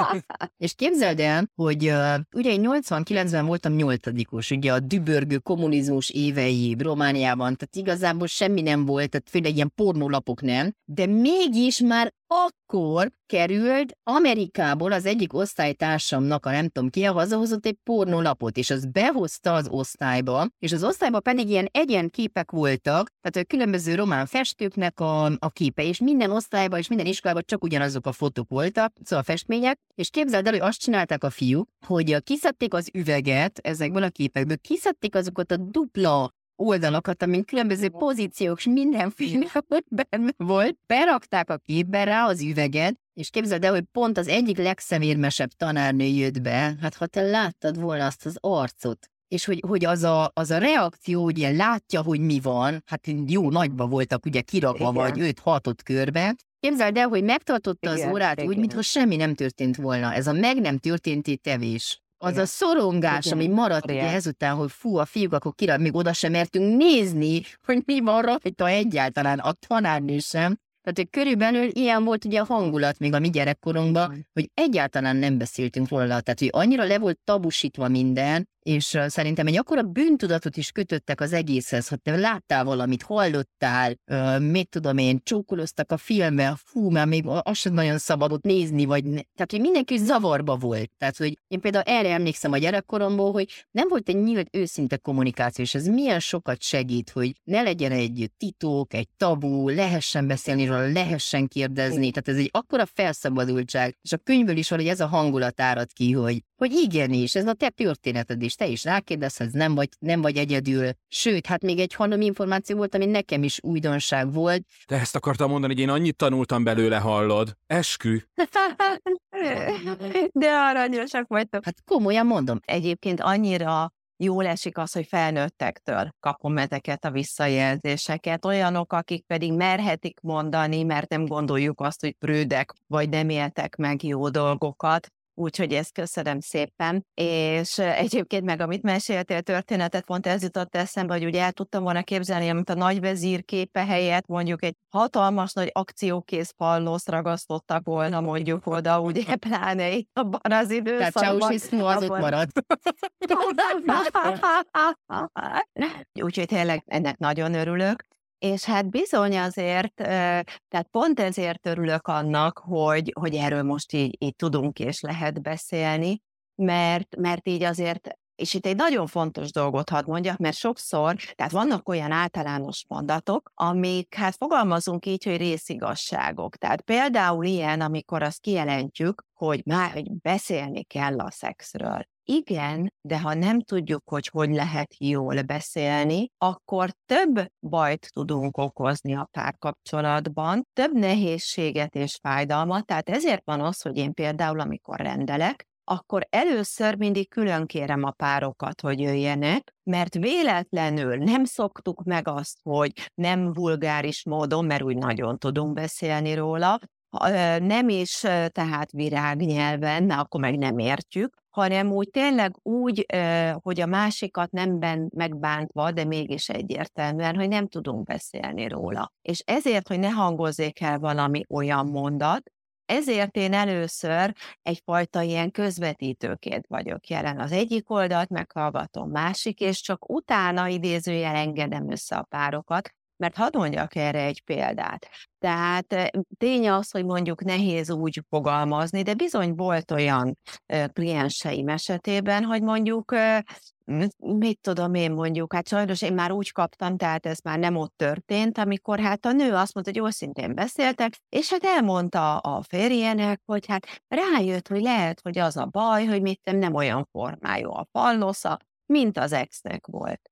És képzeld el, hogy uh, ugye én 89-ben voltam nyolcadikos, ugye a dübörgő kommunizmus évei Romániában, tehát igazából semmi nem volt, tehát főleg ilyen pornólapok nem, de mégis már akkor került Amerikából az egyik osztálytársamnak, a nem tudom ki, hazahozott egy pornólapot, és az behozta az osztályba, és az osztályban pedig ilyen egyen képek voltak, tehát a különböző román festőknek a, a képe, és minden osztályban és minden iskolában csak ugyanazok a fotók voltak, szóval a festmények, és képzeld el, hogy azt csinálták a fiúk, hogy kiszedték az üveget ezekből a képekből, kiszedték azokat a dupla oldalakat, amin különböző pozíciók, és mindenféle benne volt, berakták a képbe rá az üveget, és képzeld el, hogy pont az egyik legszemérmesebb tanárnő jött be, hát ha te láttad volna azt az arcot, és hogy, hogy az, a, az a reakció, ugye látja, hogy mi van, hát jó nagyba voltak ugye kirakva, igen. vagy őt hatott körbe, Képzeld el, hogy megtartotta igen, az órát igen. úgy, mintha semmi nem történt volna. Ez a meg nem történti tevés. Az Igen. a szorongás, Igen. ami maradt ugye ezután, hogy fú, a fiúk, akkor kira, még oda sem mertünk nézni, hogy mi van rajta egyáltalán, a tanárnő sem. Tehát hogy körülbelül ilyen volt ugye a hangulat még a mi gyerekkorunkban, hogy egyáltalán nem beszéltünk róla. Tehát, hogy annyira le volt tabusítva minden, és szerintem egy akkora bűntudatot is kötöttek az egészhez, hogy te láttál valamit, hallottál, mit tudom én, csókoloztak a filmbe, fú, már még azt sem nagyon szabadott nézni, vagy ne. tehát, hogy mindenki zavarba volt. Tehát, hogy én például erre emlékszem a gyerekkoromból, hogy nem volt egy nyílt, őszinte kommunikáció, és ez milyen sokat segít, hogy ne legyen egy titok, egy tabu, lehessen beszélni róla, lehessen kérdezni, tehát ez egy akkora felszabadultság, és a könyvből is hogy ez a hangulat árad ki, hogy, hogy igenis, ez a te történeted is, te is rákérdezhetsz, nem vagy, nem vagy egyedül. Sőt, hát még egy hanom információ volt, ami nekem is újdonság volt. De ezt akartam mondani, hogy én annyit tanultam belőle, hallod. Eskü. De aranyosak vagytok. Hát komolyan mondom. Egyébként annyira jól esik az, hogy felnőttektől kapom ezeket a visszajelzéseket, olyanok, akik pedig merhetik mondani, mert nem gondoljuk azt, hogy prődek, vagy nem éltek meg jó dolgokat, úgyhogy ezt köszönöm szépen. És egyébként meg, amit meséltél történetet, pont ez jutott eszembe, hogy ugye el tudtam volna képzelni, amit a nagyvezír képe helyett mondjuk egy hatalmas nagy akciókész pallósz ragasztottak volna mondjuk oda, ugye pláne itt abban az időszakban. Tehát Ceausescu az ott maradt. Úgyhogy tényleg ennek nagyon örülök. És hát bizony azért, tehát pont ezért örülök annak, hogy, hogy erről most így, így tudunk és lehet beszélni, mert, mert így azért és itt egy nagyon fontos dolgot hadd mondjak, mert sokszor, tehát vannak olyan általános mondatok, amik, hát fogalmazunk így, hogy részigasságok. Tehát például ilyen, amikor azt kijelentjük, hogy már hogy beszélni kell a szexről. Igen, de ha nem tudjuk, hogy hogy lehet jól beszélni, akkor több bajt tudunk okozni a párkapcsolatban, több nehézséget és fájdalmat, tehát ezért van az, hogy én például, amikor rendelek, akkor először mindig külön kérem a párokat, hogy jöjjenek, mert véletlenül nem szoktuk meg azt, hogy nem vulgáris módon, mert úgy nagyon tudunk beszélni róla, nem is tehát virágnyelven, mert akkor meg nem értjük, hanem úgy tényleg úgy, hogy a másikat nem megbántva, de mégis egyértelműen, hogy nem tudunk beszélni róla. És ezért, hogy ne hangozzék el valami olyan mondat, ezért én először egyfajta ilyen közvetítőként vagyok jelen. Az egyik oldalt meghallgatom, másik, és csak utána idézőjel engedem össze a párokat, mert hadd mondjak erre egy példát. Tehát tény az, hogy mondjuk nehéz úgy fogalmazni, de bizony volt olyan klienseim esetében, hogy mondjuk mit tudom én mondjuk, hát sajnos én már úgy kaptam, tehát ez már nem ott történt, amikor hát a nő azt mondta, hogy őszintén beszéltek, és hát elmondta a férjének, hogy hát rájött, hogy lehet, hogy az a baj, hogy mit nem, olyan formájú a falnosza, mint az exnek volt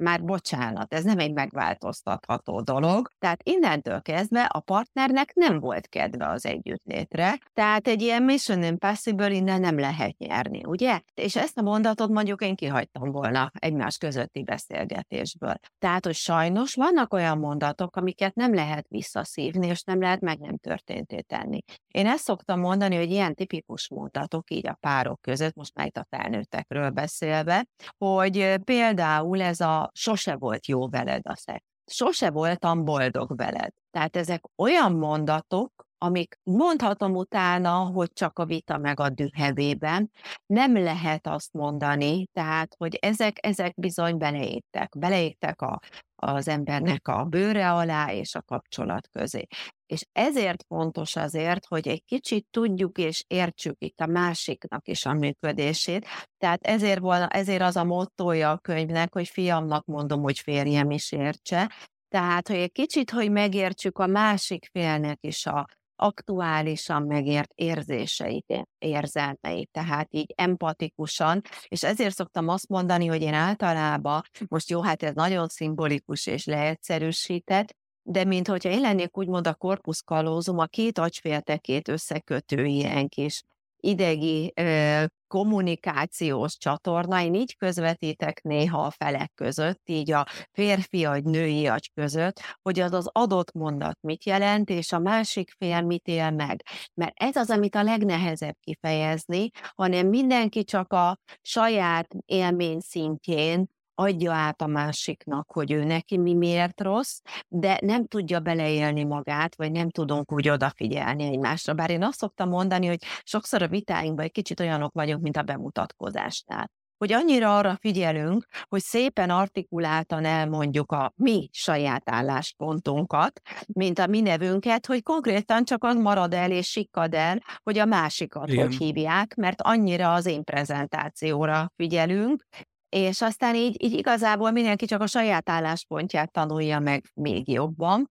már bocsánat, ez nem egy megváltoztatható dolog. Tehát innentől kezdve a partnernek nem volt kedve az együttlétre, tehát egy ilyen mission impossible innen nem lehet nyerni, ugye? És ezt a mondatot mondjuk én kihagytam volna egymás közötti beszélgetésből. Tehát, hogy sajnos vannak olyan mondatok, amiket nem lehet visszaszívni, és nem lehet meg nem történté tenni. Én ezt szoktam mondani, hogy ilyen tipikus mondatok így a párok között, most már itt a felnőttekről beszélve, hogy például ez a sose volt jó veled a szex. Sose voltam boldog veled. Tehát ezek olyan mondatok, amik mondhatom utána, hogy csak a vita meg a dühevében, nem lehet azt mondani, tehát, hogy ezek, ezek bizony beleégtek, beleégtek a, az embernek a bőre alá és a kapcsolat közé. És ezért fontos azért, hogy egy kicsit tudjuk és értsük itt a másiknak is a működését. Tehát ezért, volna, ezért az a mottoja a könyvnek, hogy fiamnak mondom, hogy férjem is értse. Tehát, hogy egy kicsit, hogy megértsük a másik félnek is a, aktuálisan megért érzéseit, érzelmeit, tehát így empatikusan, és ezért szoktam azt mondani, hogy én általában, most jó, hát ez nagyon szimbolikus és leegyszerűsített, de mint hogyha én lennék úgymond a korpuszkalózum, a két agyféltekét összekötő ilyen kis idegi ö, kommunikációs csatorna, én így közvetítek néha a felek között, így a férfi agy, női agy között, hogy az az adott mondat mit jelent, és a másik fél mit él meg. Mert ez az, amit a legnehezebb kifejezni, hanem mindenki csak a saját élmény szintjén adja át a másiknak, hogy ő neki mi miért rossz, de nem tudja beleélni magát, vagy nem tudunk úgy odafigyelni egymásra. Bár én azt szoktam mondani, hogy sokszor a vitáinkban egy kicsit olyanok vagyunk, mint a bemutatkozásnál hogy annyira arra figyelünk, hogy szépen artikuláltan elmondjuk a mi saját álláspontunkat, mint a mi nevünket, hogy konkrétan csak az marad el és sikkad el, hogy a másikat Igen. hogy hívják, mert annyira az én prezentációra figyelünk, és aztán így, így igazából mindenki csak a saját álláspontját tanulja meg még jobban,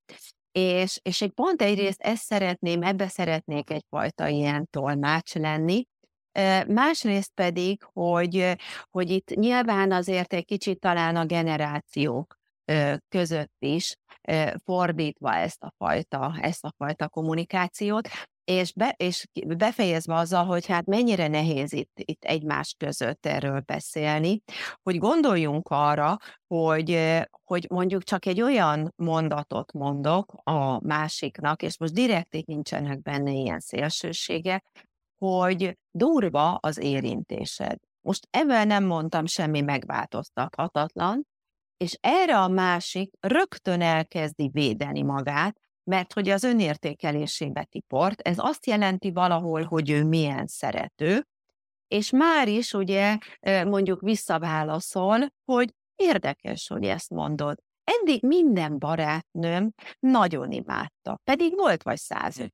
és, és egy pont egyrészt ezt szeretném, ebbe szeretnék egyfajta ilyen tolmács lenni, másrészt pedig, hogy, hogy itt nyilván azért egy kicsit talán a generációk között is fordítva ezt a fajta, ezt a fajta kommunikációt, és, be, és befejezve azzal, hogy hát mennyire nehéz itt, itt egymás között erről beszélni, hogy gondoljunk arra, hogy, hogy mondjuk csak egy olyan mondatot mondok a másiknak, és most direkt nincsenek benne ilyen szélsőségek, hogy durva az érintésed. Most ebben nem mondtam semmi megváltoztathatatlan, és erre a másik rögtön elkezdi védeni magát, mert hogy az önértékelésébe tiport, ez azt jelenti valahol, hogy ő milyen szerető, és már is ugye mondjuk visszaválaszol, hogy érdekes, hogy ezt mondod. Eddig minden barátnőm nagyon imádta, pedig volt vagy 150.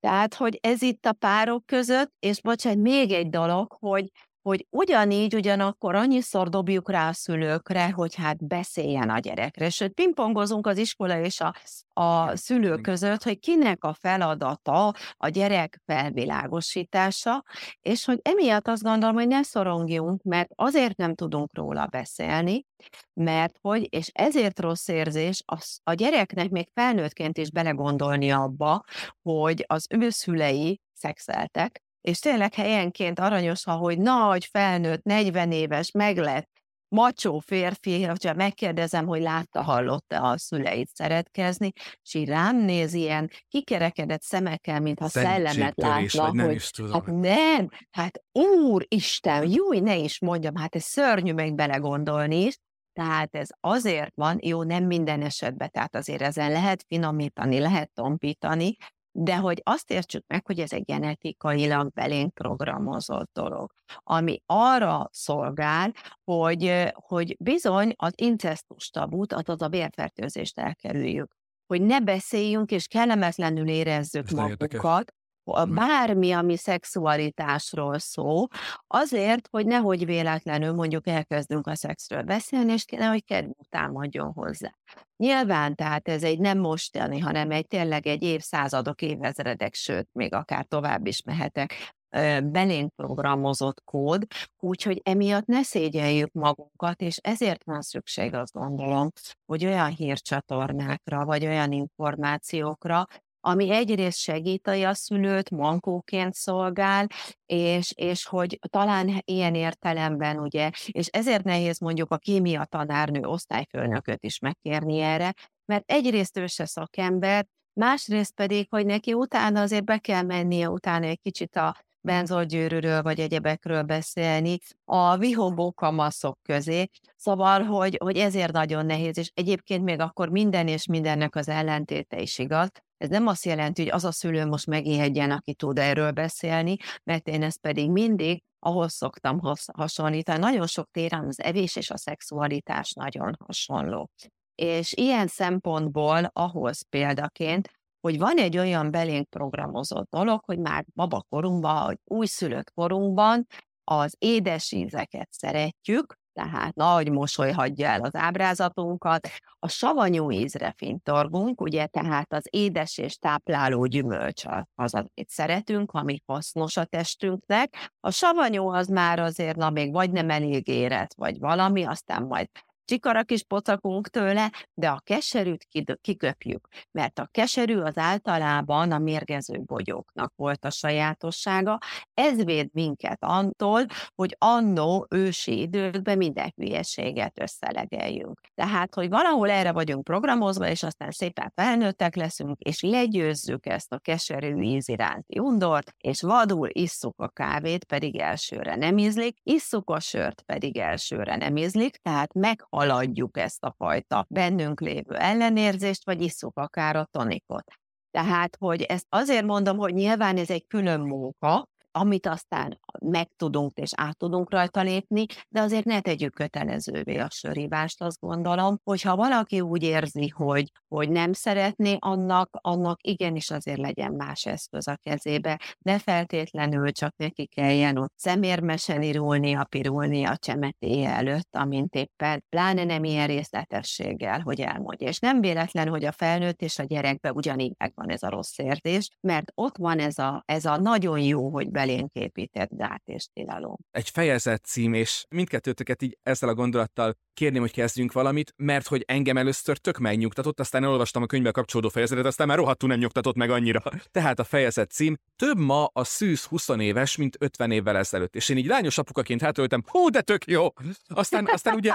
Tehát, hogy ez itt a párok között, és bocsánat, még egy dolog, hogy hogy ugyanígy ugyanakkor annyiszor dobjuk rá a szülőkre, hogy hát beszéljen a gyerekre. Sőt, pingpongozunk az iskola és a, a szülő között, hogy kinek a feladata a gyerek felvilágosítása, és hogy emiatt azt gondolom, hogy ne szorongjunk, mert azért nem tudunk róla beszélni, mert hogy, és ezért rossz érzés az, a gyereknek még felnőttként is belegondolni abba, hogy az ő szülei szexeltek, és tényleg helyenként aranyos, hogy nagy, felnőtt, 40 éves, meglett, macsó férfi, hogyha megkérdezem, hogy látta, hallotta a szüleit szeretkezni, és így rám néz ilyen kikerekedett szemekkel, mintha szellemet látna, nem hogy is tudom. hát nem, hát úristen, jó, ne is mondjam, hát ez szörnyű meg belegondolni is, tehát ez azért van, jó, nem minden esetben, tehát azért ezen lehet finomítani, lehet tompítani, de hogy azt értsük meg, hogy ez egy genetikailag belénk programozott dolog, ami arra szolgál, hogy, hogy bizony az incesztus tabut, azaz a bérfertőzést elkerüljük. Hogy ne beszéljünk és kellemetlenül érezzük ez magunkat. Bármi, ami szexualitásról szó, azért, hogy nehogy véletlenül mondjuk elkezdünk a szexről beszélni, és nehogy kedvünk támadjon hozzá. Nyilván, tehát ez egy nem mostani, hanem egy tényleg egy évszázadok, évezredek, sőt, még akár tovább is mehetek belénk programozott kód, úgyhogy emiatt ne szégyeljük magunkat, és ezért van szükség, azt gondolom, hogy olyan hírcsatornákra, vagy olyan információkra, ami egyrészt segíti a szülőt, mankóként szolgál, és, és hogy talán ilyen értelemben, ugye, és ezért nehéz mondjuk a kémia tanárnő osztályfőnököt is megkérni erre, mert egyrészt ő se szakember, másrészt pedig, hogy neki utána azért be kell mennie utána egy kicsit a benzolgyűrűről vagy egyebekről beszélni a vihogó kamaszok közé. Szóval, hogy, hogy ezért nagyon nehéz, és egyébként még akkor minden és mindennek az ellentéte is igaz. Ez nem azt jelenti, hogy az a szülő most megéhedjen, aki tud erről beszélni, mert én ezt pedig mindig ahhoz szoktam hasonlítani. Nagyon sok téren az evés és a szexualitás nagyon hasonló. És ilyen szempontból ahhoz példaként, hogy van egy olyan belénk programozott dolog, hogy már babakorunkban, vagy újszülött korunkban az édes ízeket szeretjük, tehát nagy mosoly hagyja el az ábrázatunkat, a savanyú ízre fintorgunk, ugye, tehát az édes és tápláló gyümölcs az, amit szeretünk, ami hasznos a testünknek. A savanyú az már azért, na még vagy nem elég érett, vagy valami, aztán majd csikarak is pocakunk tőle, de a keserűt kiköpjük, mert a keserű az általában a mérgező bogyóknak volt a sajátossága. Ez véd minket antól, hogy annó ősi időkben minden hülyeséget összelegeljünk. Tehát, hogy valahol erre vagyunk programozva, és aztán szépen felnőttek leszünk, és legyőzzük ezt a keserű íz iránti undort, és vadul isszuk a kávét, pedig elsőre nem ízlik, isszuk a sört, pedig elsőre nem ízlik, tehát meg haladjuk ezt a fajta bennünk lévő ellenérzést, vagy isszuk akár a tonikot. Tehát, hogy ezt azért mondom, hogy nyilván ez egy külön munka, amit aztán megtudunk és át tudunk rajta lépni, de azért ne tegyük kötelezővé a sörívást, azt gondolom, hogyha valaki úgy érzi, hogy, hogy nem szeretné, annak, annak igenis azért legyen más eszköz a kezébe, ne feltétlenül csak neki kelljen ott szemérmesen irulni, a pirulni a csemetéje előtt, amint éppen, pláne nem ilyen részletességgel, hogy elmondja. És nem véletlen, hogy a felnőtt és a gyerekbe ugyanígy megvan ez a rossz érzés, mert ott van ez a, ez a nagyon jó, hogy be belénk épített gát és tilalom. Egy fejezet cím, és mindkettőtöket így ezzel a gondolattal kérném, hogy kezdjünk valamit, mert hogy engem először tök megnyugtatott, aztán olvastam a könyvbe kapcsolódó fejezetet, aztán már rohadtul nem nyugtatott meg annyira. Tehát a fejezet cím, több ma a szűz 20 éves, mint 50 évvel ezelőtt. És én így lányos apukaként hátöltem, hú, de tök jó! Aztán, aztán ugye,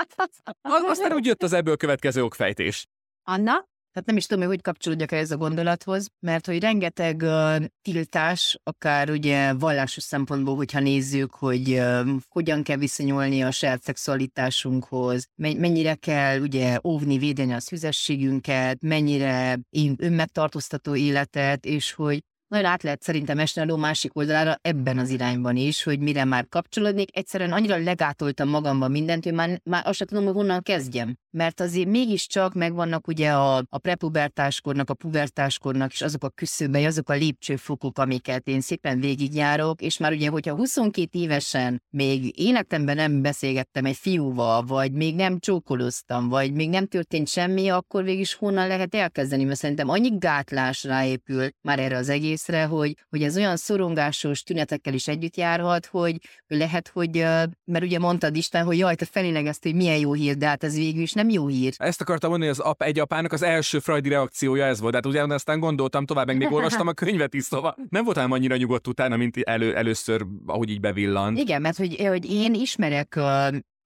aztán úgy jött az ebből következő okfejtés. Anna? Tehát nem is tudom, hogy kapcsolódjak ez a gondolathoz, mert hogy rengeteg uh, tiltás, akár ugye vallásos szempontból, hogyha nézzük, hogy uh, hogyan kell viszonyulni a saját szexualitásunkhoz, mennyire kell ugye óvni, védeni a szüzességünket, mennyire önmegtartóztató életet, és hogy nagyon át lehet szerintem esni a ló másik oldalára ebben az irányban is, hogy mire már kapcsolódnék. Egyszerűen annyira legátoltam magamban mindent, hogy már, már azt sem tudom, hogy honnan kezdjem. Mert azért mégiscsak megvannak ugye a, a prepubertáskornak, a pubertáskornak és azok a küszöbei, azok a lépcsőfokok, amiket én szépen végigjárok, és már ugye, hogyha 22 évesen még életemben nem beszélgettem egy fiúval, vagy még nem csókoloztam, vagy még nem történt semmi, akkor végig is honnan lehet elkezdeni, mert szerintem annyi gátlás ráépül már erre az egész egészre, hogy, hogy ez olyan szorongásos tünetekkel is együtt járhat, hogy lehet, hogy, mert ugye mondtad Isten, hogy jaj, te felélegezte, hogy milyen jó hír, de hát ez végül is nem jó hír. Ezt akartam mondani, hogy az ap, egy apának az első frajdi reakciója ez volt. Hát ugye aztán gondoltam tovább, meg még olvastam a könyvet is, szóval nem voltam annyira nyugodt utána, mint elő, először, ahogy így bevillant. Igen, mert hogy, hogy én ismerek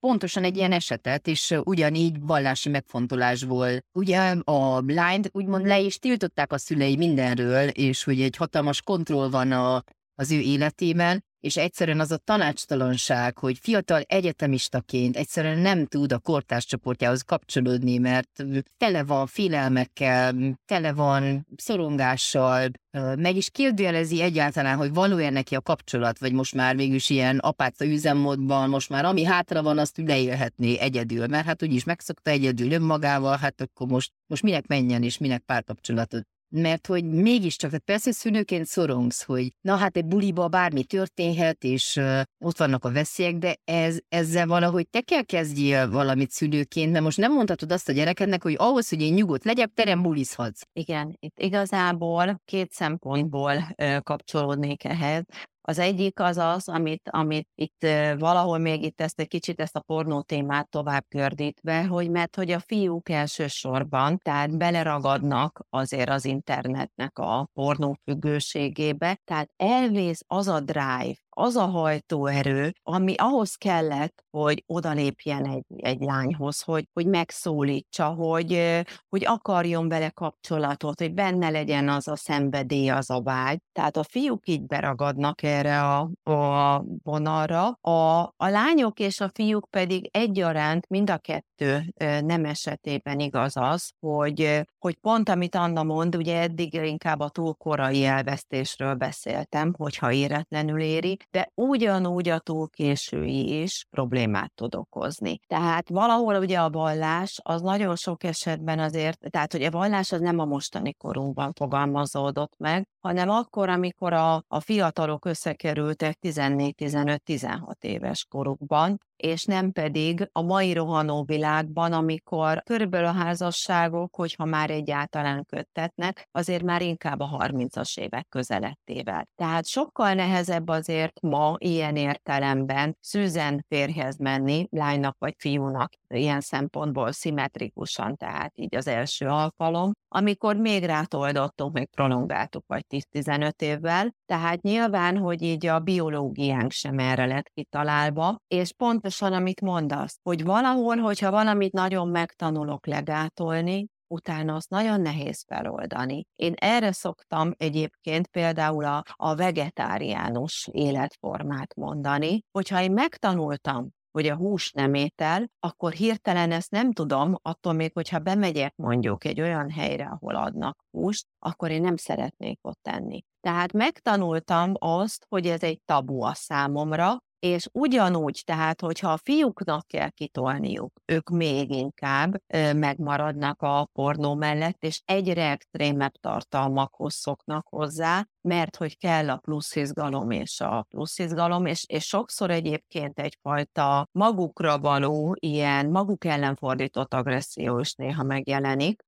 pontosan egy ilyen esetet, és ugyanígy vallási megfontolásból. Ugye a lányt úgymond le is tiltották a szülei mindenről, és hogy egy hatalmas kontroll van a, az ő életében, és egyszerűen az a tanácstalanság, hogy fiatal egyetemistaként egyszerűen nem tud a kortárs csoportjához kapcsolódni, mert tele van félelmekkel, tele van szorongással, meg is kérdőjelezi egyáltalán, hogy valójában neki a kapcsolat, vagy most már mégis ilyen apáca üzemmódban, most már ami hátra van, azt leélhetné egyedül, mert hát úgyis megszokta egyedül önmagával, hát akkor most, most minek menjen és minek párkapcsolatot mert hogy mégiscsak, tehát persze szülőként szorongsz, hogy na hát egy buliba bármi történhet, és uh, ott vannak a veszélyek, de ez, ezzel valahogy te kell kezdjél valamit szülőként, mert most nem mondhatod azt a gyerekednek, hogy ahhoz, hogy én nyugodt legyek, terem bulizhatsz. Igen, itt igazából két szempontból uh, kapcsolódnék ehhez. Az egyik az az, amit, amit itt valahol még itt ezt egy kicsit ezt a pornó témát tovább gördítve, hogy mert hogy a fiúk elsősorban, tehát beleragadnak azért az internetnek a pornó függőségébe, tehát elvész az a drive, az a hajtóerő, ami ahhoz kellett, hogy odalépjen egy, egy lányhoz, hogy, hogy megszólítsa, hogy, hogy akarjon vele kapcsolatot, hogy benne legyen az a szenvedély, az a vágy. Tehát a fiúk így beragadnak erre a, a vonalra, a, a lányok és a fiúk pedig egyaránt mind a kettő nem esetében igaz az, hogy, hogy pont amit Anna mond, ugye eddig inkább a túl korai elvesztésről beszéltem, hogyha éretlenül éri, de ugyanúgy a túl késői is problémát tud okozni. Tehát valahol ugye a vallás az nagyon sok esetben azért, tehát hogy a vallás az nem a mostani korunkban fogalmazódott meg, hanem akkor, amikor a, a fiatalok összekerültek 14-15-16 éves korukban, és nem pedig a mai rohanó világban, amikor körülbelül a házasságok, hogyha már egyáltalán köttetnek, azért már inkább a 30-as évek közelettével. Tehát sokkal nehezebb azért ma ilyen értelemben szűzen férhez menni, lánynak vagy fiúnak, ilyen szempontból szimmetrikusan, tehát így az első alkalom, amikor még rátoldottunk, még prolongáltuk vagy 10-15 évvel, tehát nyilván, hogy így a biológiánk sem erre lett kitalálva, és pontosan amit mondasz, hogy valahol, hogyha valamit nagyon megtanulok legátolni, utána azt nagyon nehéz feloldani. Én erre szoktam egyébként például a, a vegetáriánus életformát mondani, hogyha én megtanultam, hogy a hús nem étel, akkor hirtelen ezt nem tudom, attól még, hogyha bemegyek mondjuk egy olyan helyre, ahol adnak húst, akkor én nem szeretnék ott tenni. Tehát megtanultam azt, hogy ez egy tabu a számomra, és ugyanúgy, tehát, hogyha a fiúknak kell kitolniuk, ők még inkább ö, megmaradnak a pornó mellett, és egyre extrémebb tartalmakhoz szoknak hozzá, mert hogy kell a plusz izgalom és a plusz izgalom, és, és sokszor egyébként egyfajta magukra való, ilyen maguk ellen fordított agresszió is néha megjelenik,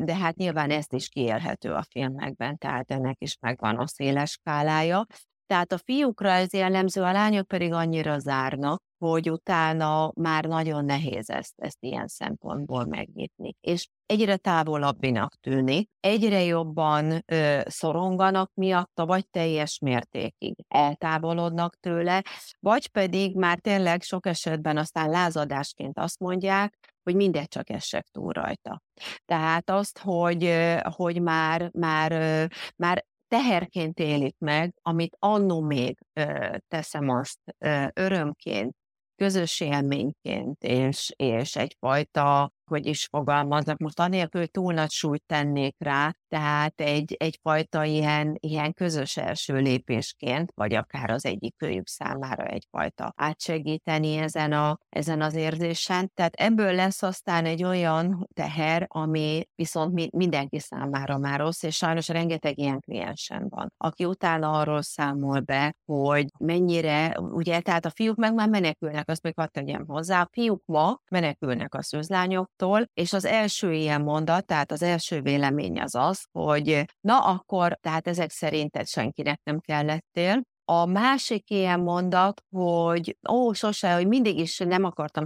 de hát nyilván ezt is kiélhető a filmekben, tehát ennek is megvan a széles skálája, tehát a fiúkra ez jellemző, a lányok pedig annyira zárnak, hogy utána már nagyon nehéz ezt, ezt ilyen szempontból megnyitni. És egyre távolabbinak tűnik, egyre jobban ö, szoronganak miatta, vagy teljes mértékig eltávolodnak tőle, vagy pedig már tényleg sok esetben aztán lázadásként azt mondják, hogy mindegy, csak essek túl rajta. Tehát azt, hogy, hogy már, már, már teherként élik meg, amit annó még teszem azt örömként, közös élményként, és, és egyfajta hogy is fogalmaznak, most anélkül, túl nagy súlyt tennék rá, tehát egy, egyfajta ilyen, ilyen közös első lépésként, vagy akár az egyik kölyük számára egyfajta átsegíteni ezen, a, ezen az érzésen. Tehát ebből lesz aztán egy olyan teher, ami viszont mindenki számára már rossz, és sajnos rengeteg ilyen kliensen van, aki utána arról számol be, hogy mennyire, ugye, tehát a fiúk meg már menekülnek, azt még hadd tegyem hozzá, a fiúk ma menekülnek a szőzlányok, másoktól, és az első ilyen mondat, tehát az első vélemény az az, hogy na akkor, tehát ezek szerinted senkinek nem kellettél, a másik ilyen mondat, hogy ó, sose, hogy mindig is nem akartam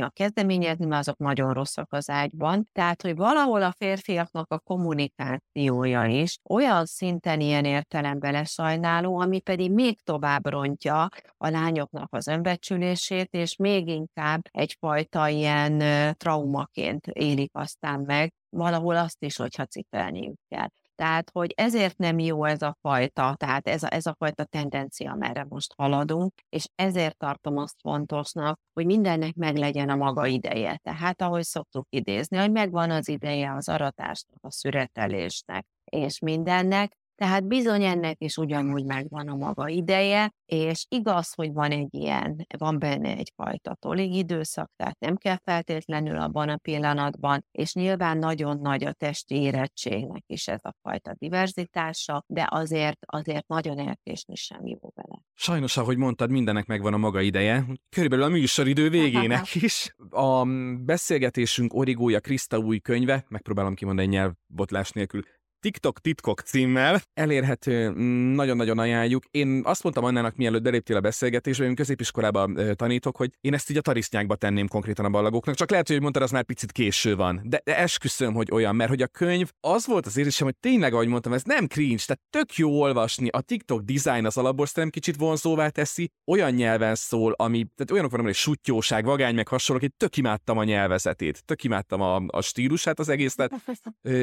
a kezdeményezni, mert azok nagyon rosszak az ágyban. Tehát, hogy valahol a férfiaknak a kommunikációja is olyan szinten ilyen értelemben lesajnáló, ami pedig még tovább rontja a lányoknak az önbecsülését, és még inkább egyfajta ilyen traumaként élik aztán meg, valahol azt is, hogyha cipelniük kell. Tehát, hogy ezért nem jó ez a fajta, tehát ez a, ez a fajta tendencia, merre most haladunk, és ezért tartom azt fontosnak, hogy mindennek meg legyen a maga ideje. Tehát, ahogy szoktuk idézni, hogy megvan az ideje az aratásnak, a szüretelésnek, és mindennek, tehát bizony ennek is ugyanúgy megvan a maga ideje, és igaz, hogy van egy ilyen, van benne egyfajta tolig időszak, tehát nem kell feltétlenül abban a pillanatban, és nyilván nagyon nagy a testi érettségnek is ez a fajta diverzitása, de azért, azért nagyon elkésni sem jó vele. Sajnos, ahogy mondtad, mindennek megvan a maga ideje. Körülbelül a műsoridő végének is. A beszélgetésünk origója Krista új könyve, megpróbálom kimondani nyelvbotlás nélkül, TikTok titkok címmel, elérhető, mm, nagyon-nagyon ajánljuk. Én azt mondtam Annának, mielőtt beléptél a beszélgetésbe, én középiskolában tanítok, hogy én ezt így a tarisznyákba tenném konkrétan a ballagoknak, csak lehet, hogy mondtad, az már picit késő van. De, de esküszöm, hogy olyan, mert hogy a könyv az volt az érzésem, hogy tényleg, ahogy mondtam, ez nem cringe, tehát tök jó olvasni. A TikTok design az alapból nem kicsit vonzóvá teszi, olyan nyelven szól, ami, tehát olyanok van, hogy sutyóság, vagány, meg hasonlók, hogy tök imádtam a nyelvezetét, tök imádtam a, a stílusát az egészet.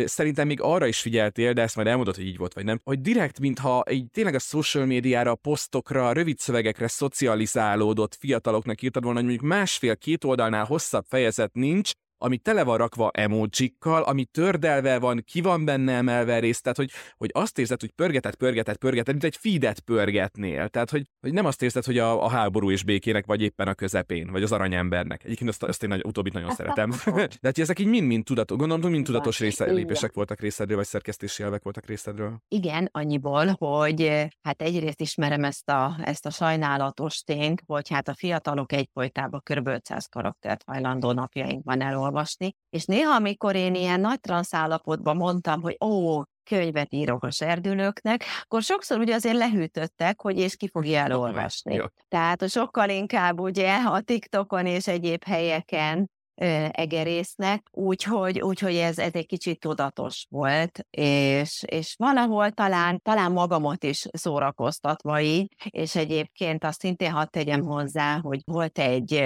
Szerintem még arra is figyeltél, de ezt majd elmondod, hogy így volt, vagy nem, hogy direkt, mintha így tényleg a social médiára, a posztokra, rövid szövegekre szocializálódott fiataloknak írtad volna, hogy mondjuk másfél-két oldalnál hosszabb fejezet nincs, ami tele van rakva emojikkal, ami tördelve van, ki van benne emelve részt, tehát hogy, hogy azt érzed, hogy pörgetett, pörgetett, pörgetett, mint egy feedet pörgetnél. Tehát, hogy, hogy nem azt érzed, hogy a, a háború és békének vagy éppen a közepén, vagy az aranyembernek. Egyébként azt, azt én nagy, utóbbit nagyon szeretem. De hát ezek így mind-mind tudatos, gondolom, mind tudatos része, lépések voltak részedről, vagy szerkesztési elvek voltak részedről. Igen, annyiból, hogy hát egyrészt ismerem ezt a, ezt a sajnálatos tényt, hogy hát a fiatalok egyfolytában kb. 500 karaktert hajlandó napjainkban elolvasni olvasni, és néha, amikor én ilyen nagy transzállapotban mondtam, hogy ó, könyvet írok a serdülőknek, akkor sokszor ugye azért lehűtöttek, hogy és ki fogja elolvasni. Jó. Tehát sokkal inkább ugye a TikTokon és egyéb helyeken egerésznek, úgyhogy, úgyhogy ez, ez egy kicsit tudatos volt, és, és valahol talán, talán magamat is szórakoztatva így, és egyébként azt szintén hadd tegyem hozzá, hogy volt egy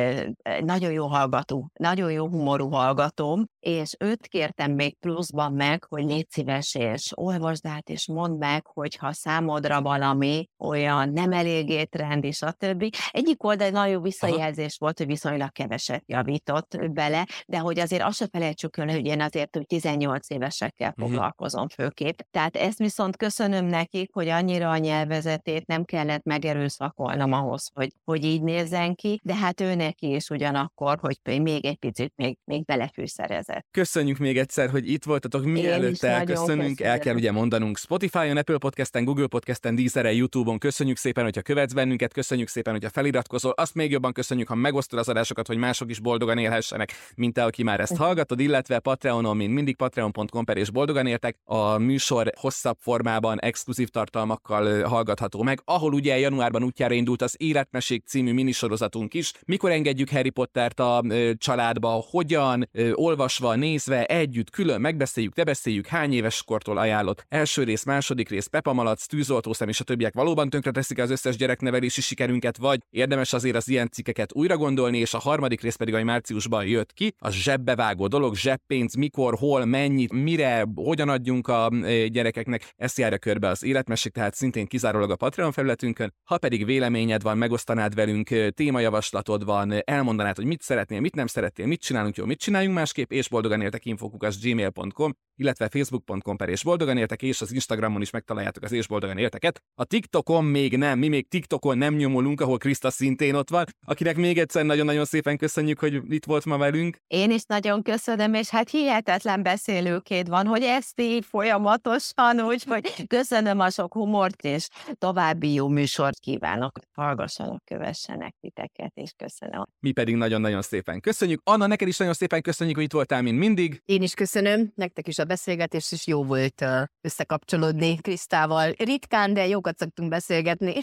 nagyon jó hallgató, nagyon jó humorú hallgatóm, és őt kértem még pluszban meg, hogy légy szíves, és olvasd át, és mondd meg, hogyha számodra valami olyan nem elég étrend, és a többi. Egyik oldal nagyon visszajelzés Aha. volt, hogy viszonylag keveset javított bele, de hogy azért azt se felejtsük el, hogy én azért hogy 18 évesekkel foglalkozom főképp. Tehát ezt viszont köszönöm nekik, hogy annyira a nyelvezetét nem kellett megerőszakolnom ahhoz, hogy, hogy így nézzen ki, de hát ő neki is ugyanakkor, hogy még egy picit még, még belefűszerezett. Köszönjük még egyszer, hogy itt voltatok. Mielőtt elköszönünk, el kell ugye mondanunk Spotify-on, Apple Podcast-en, Google Podcast-en, Deezer-en, YouTube-on. Köszönjük szépen, hogyha követsz bennünket, köszönjük szépen, hogyha feliratkozol. Azt még jobban köszönjük, ha megosztod az adásokat, hogy mások is boldogan élhessenek mint te, aki már ezt hallgatod, illetve Patreonon, mint mindig patreon.com per és boldogan értek, a műsor hosszabb formában, exkluzív tartalmakkal hallgatható meg, ahol ugye januárban útjára indult az Életmesék című minisorozatunk is. Mikor engedjük Harry Pottert a családba, hogyan, olvasva, nézve, együtt, külön megbeszéljük, te beszéljük, hány éves kortól ajánlott. Első rész, második rész, Pepa Malac, tűzoltószem és a többiek valóban tönkreteszik az összes gyereknevelési sikerünket, vagy érdemes azért az ilyen cikkeket újra gondolni, és a harmadik rész pedig a márciusban jött ki, a zsebbevágó dolog, zseppénz, mikor, hol, mennyit, mire, hogyan adjunk a gyerekeknek, ezt járja körbe az életmesék, tehát szintén kizárólag a Patreon felületünkön. Ha pedig véleményed van, megosztanád velünk, témajavaslatod van, elmondanád, hogy mit szeretnél, mit nem szeretnél, mit csinálunk jó, mit csináljunk másképp, és boldogan éltek infokukas gmail.com, illetve facebook.com per és boldogan éltek, és az Instagramon is megtaláljátok az és boldogan élteket. A TikTokon még nem, mi még TikTokon nem nyomulunk, ahol Krista szintén ott van, akinek még egyszer nagyon-nagyon szépen köszönjük, hogy itt volt ma velünk. Én is nagyon köszönöm, és hát hihetetlen beszélőkéd van, hogy ezt így folyamatosan, úgyhogy köszönöm a sok humort, és további jó műsort kívánok. Hallgassanak, kövessenek titeket, és köszönöm. Mi pedig nagyon-nagyon szépen köszönjük. Anna, neked is nagyon szépen köszönjük, hogy itt voltál, mint mindig. Én is köszönöm, nektek is a beszélgetés, és jó volt összekapcsolódni Krisztával. Ritkán, de jókat szoktunk beszélgetni.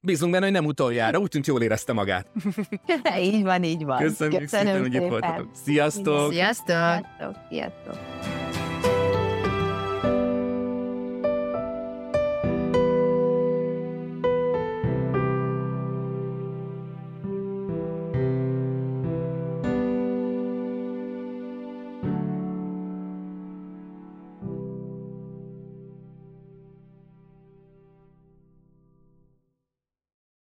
Bízunk benne, hogy nem utoljára, úgy tűnt jól érezte magát. így van, így van. Köszönjük Köszönöm hogy itt voltatok. Sziasztok! Sziasztok! Sziasztok! Sziasztok!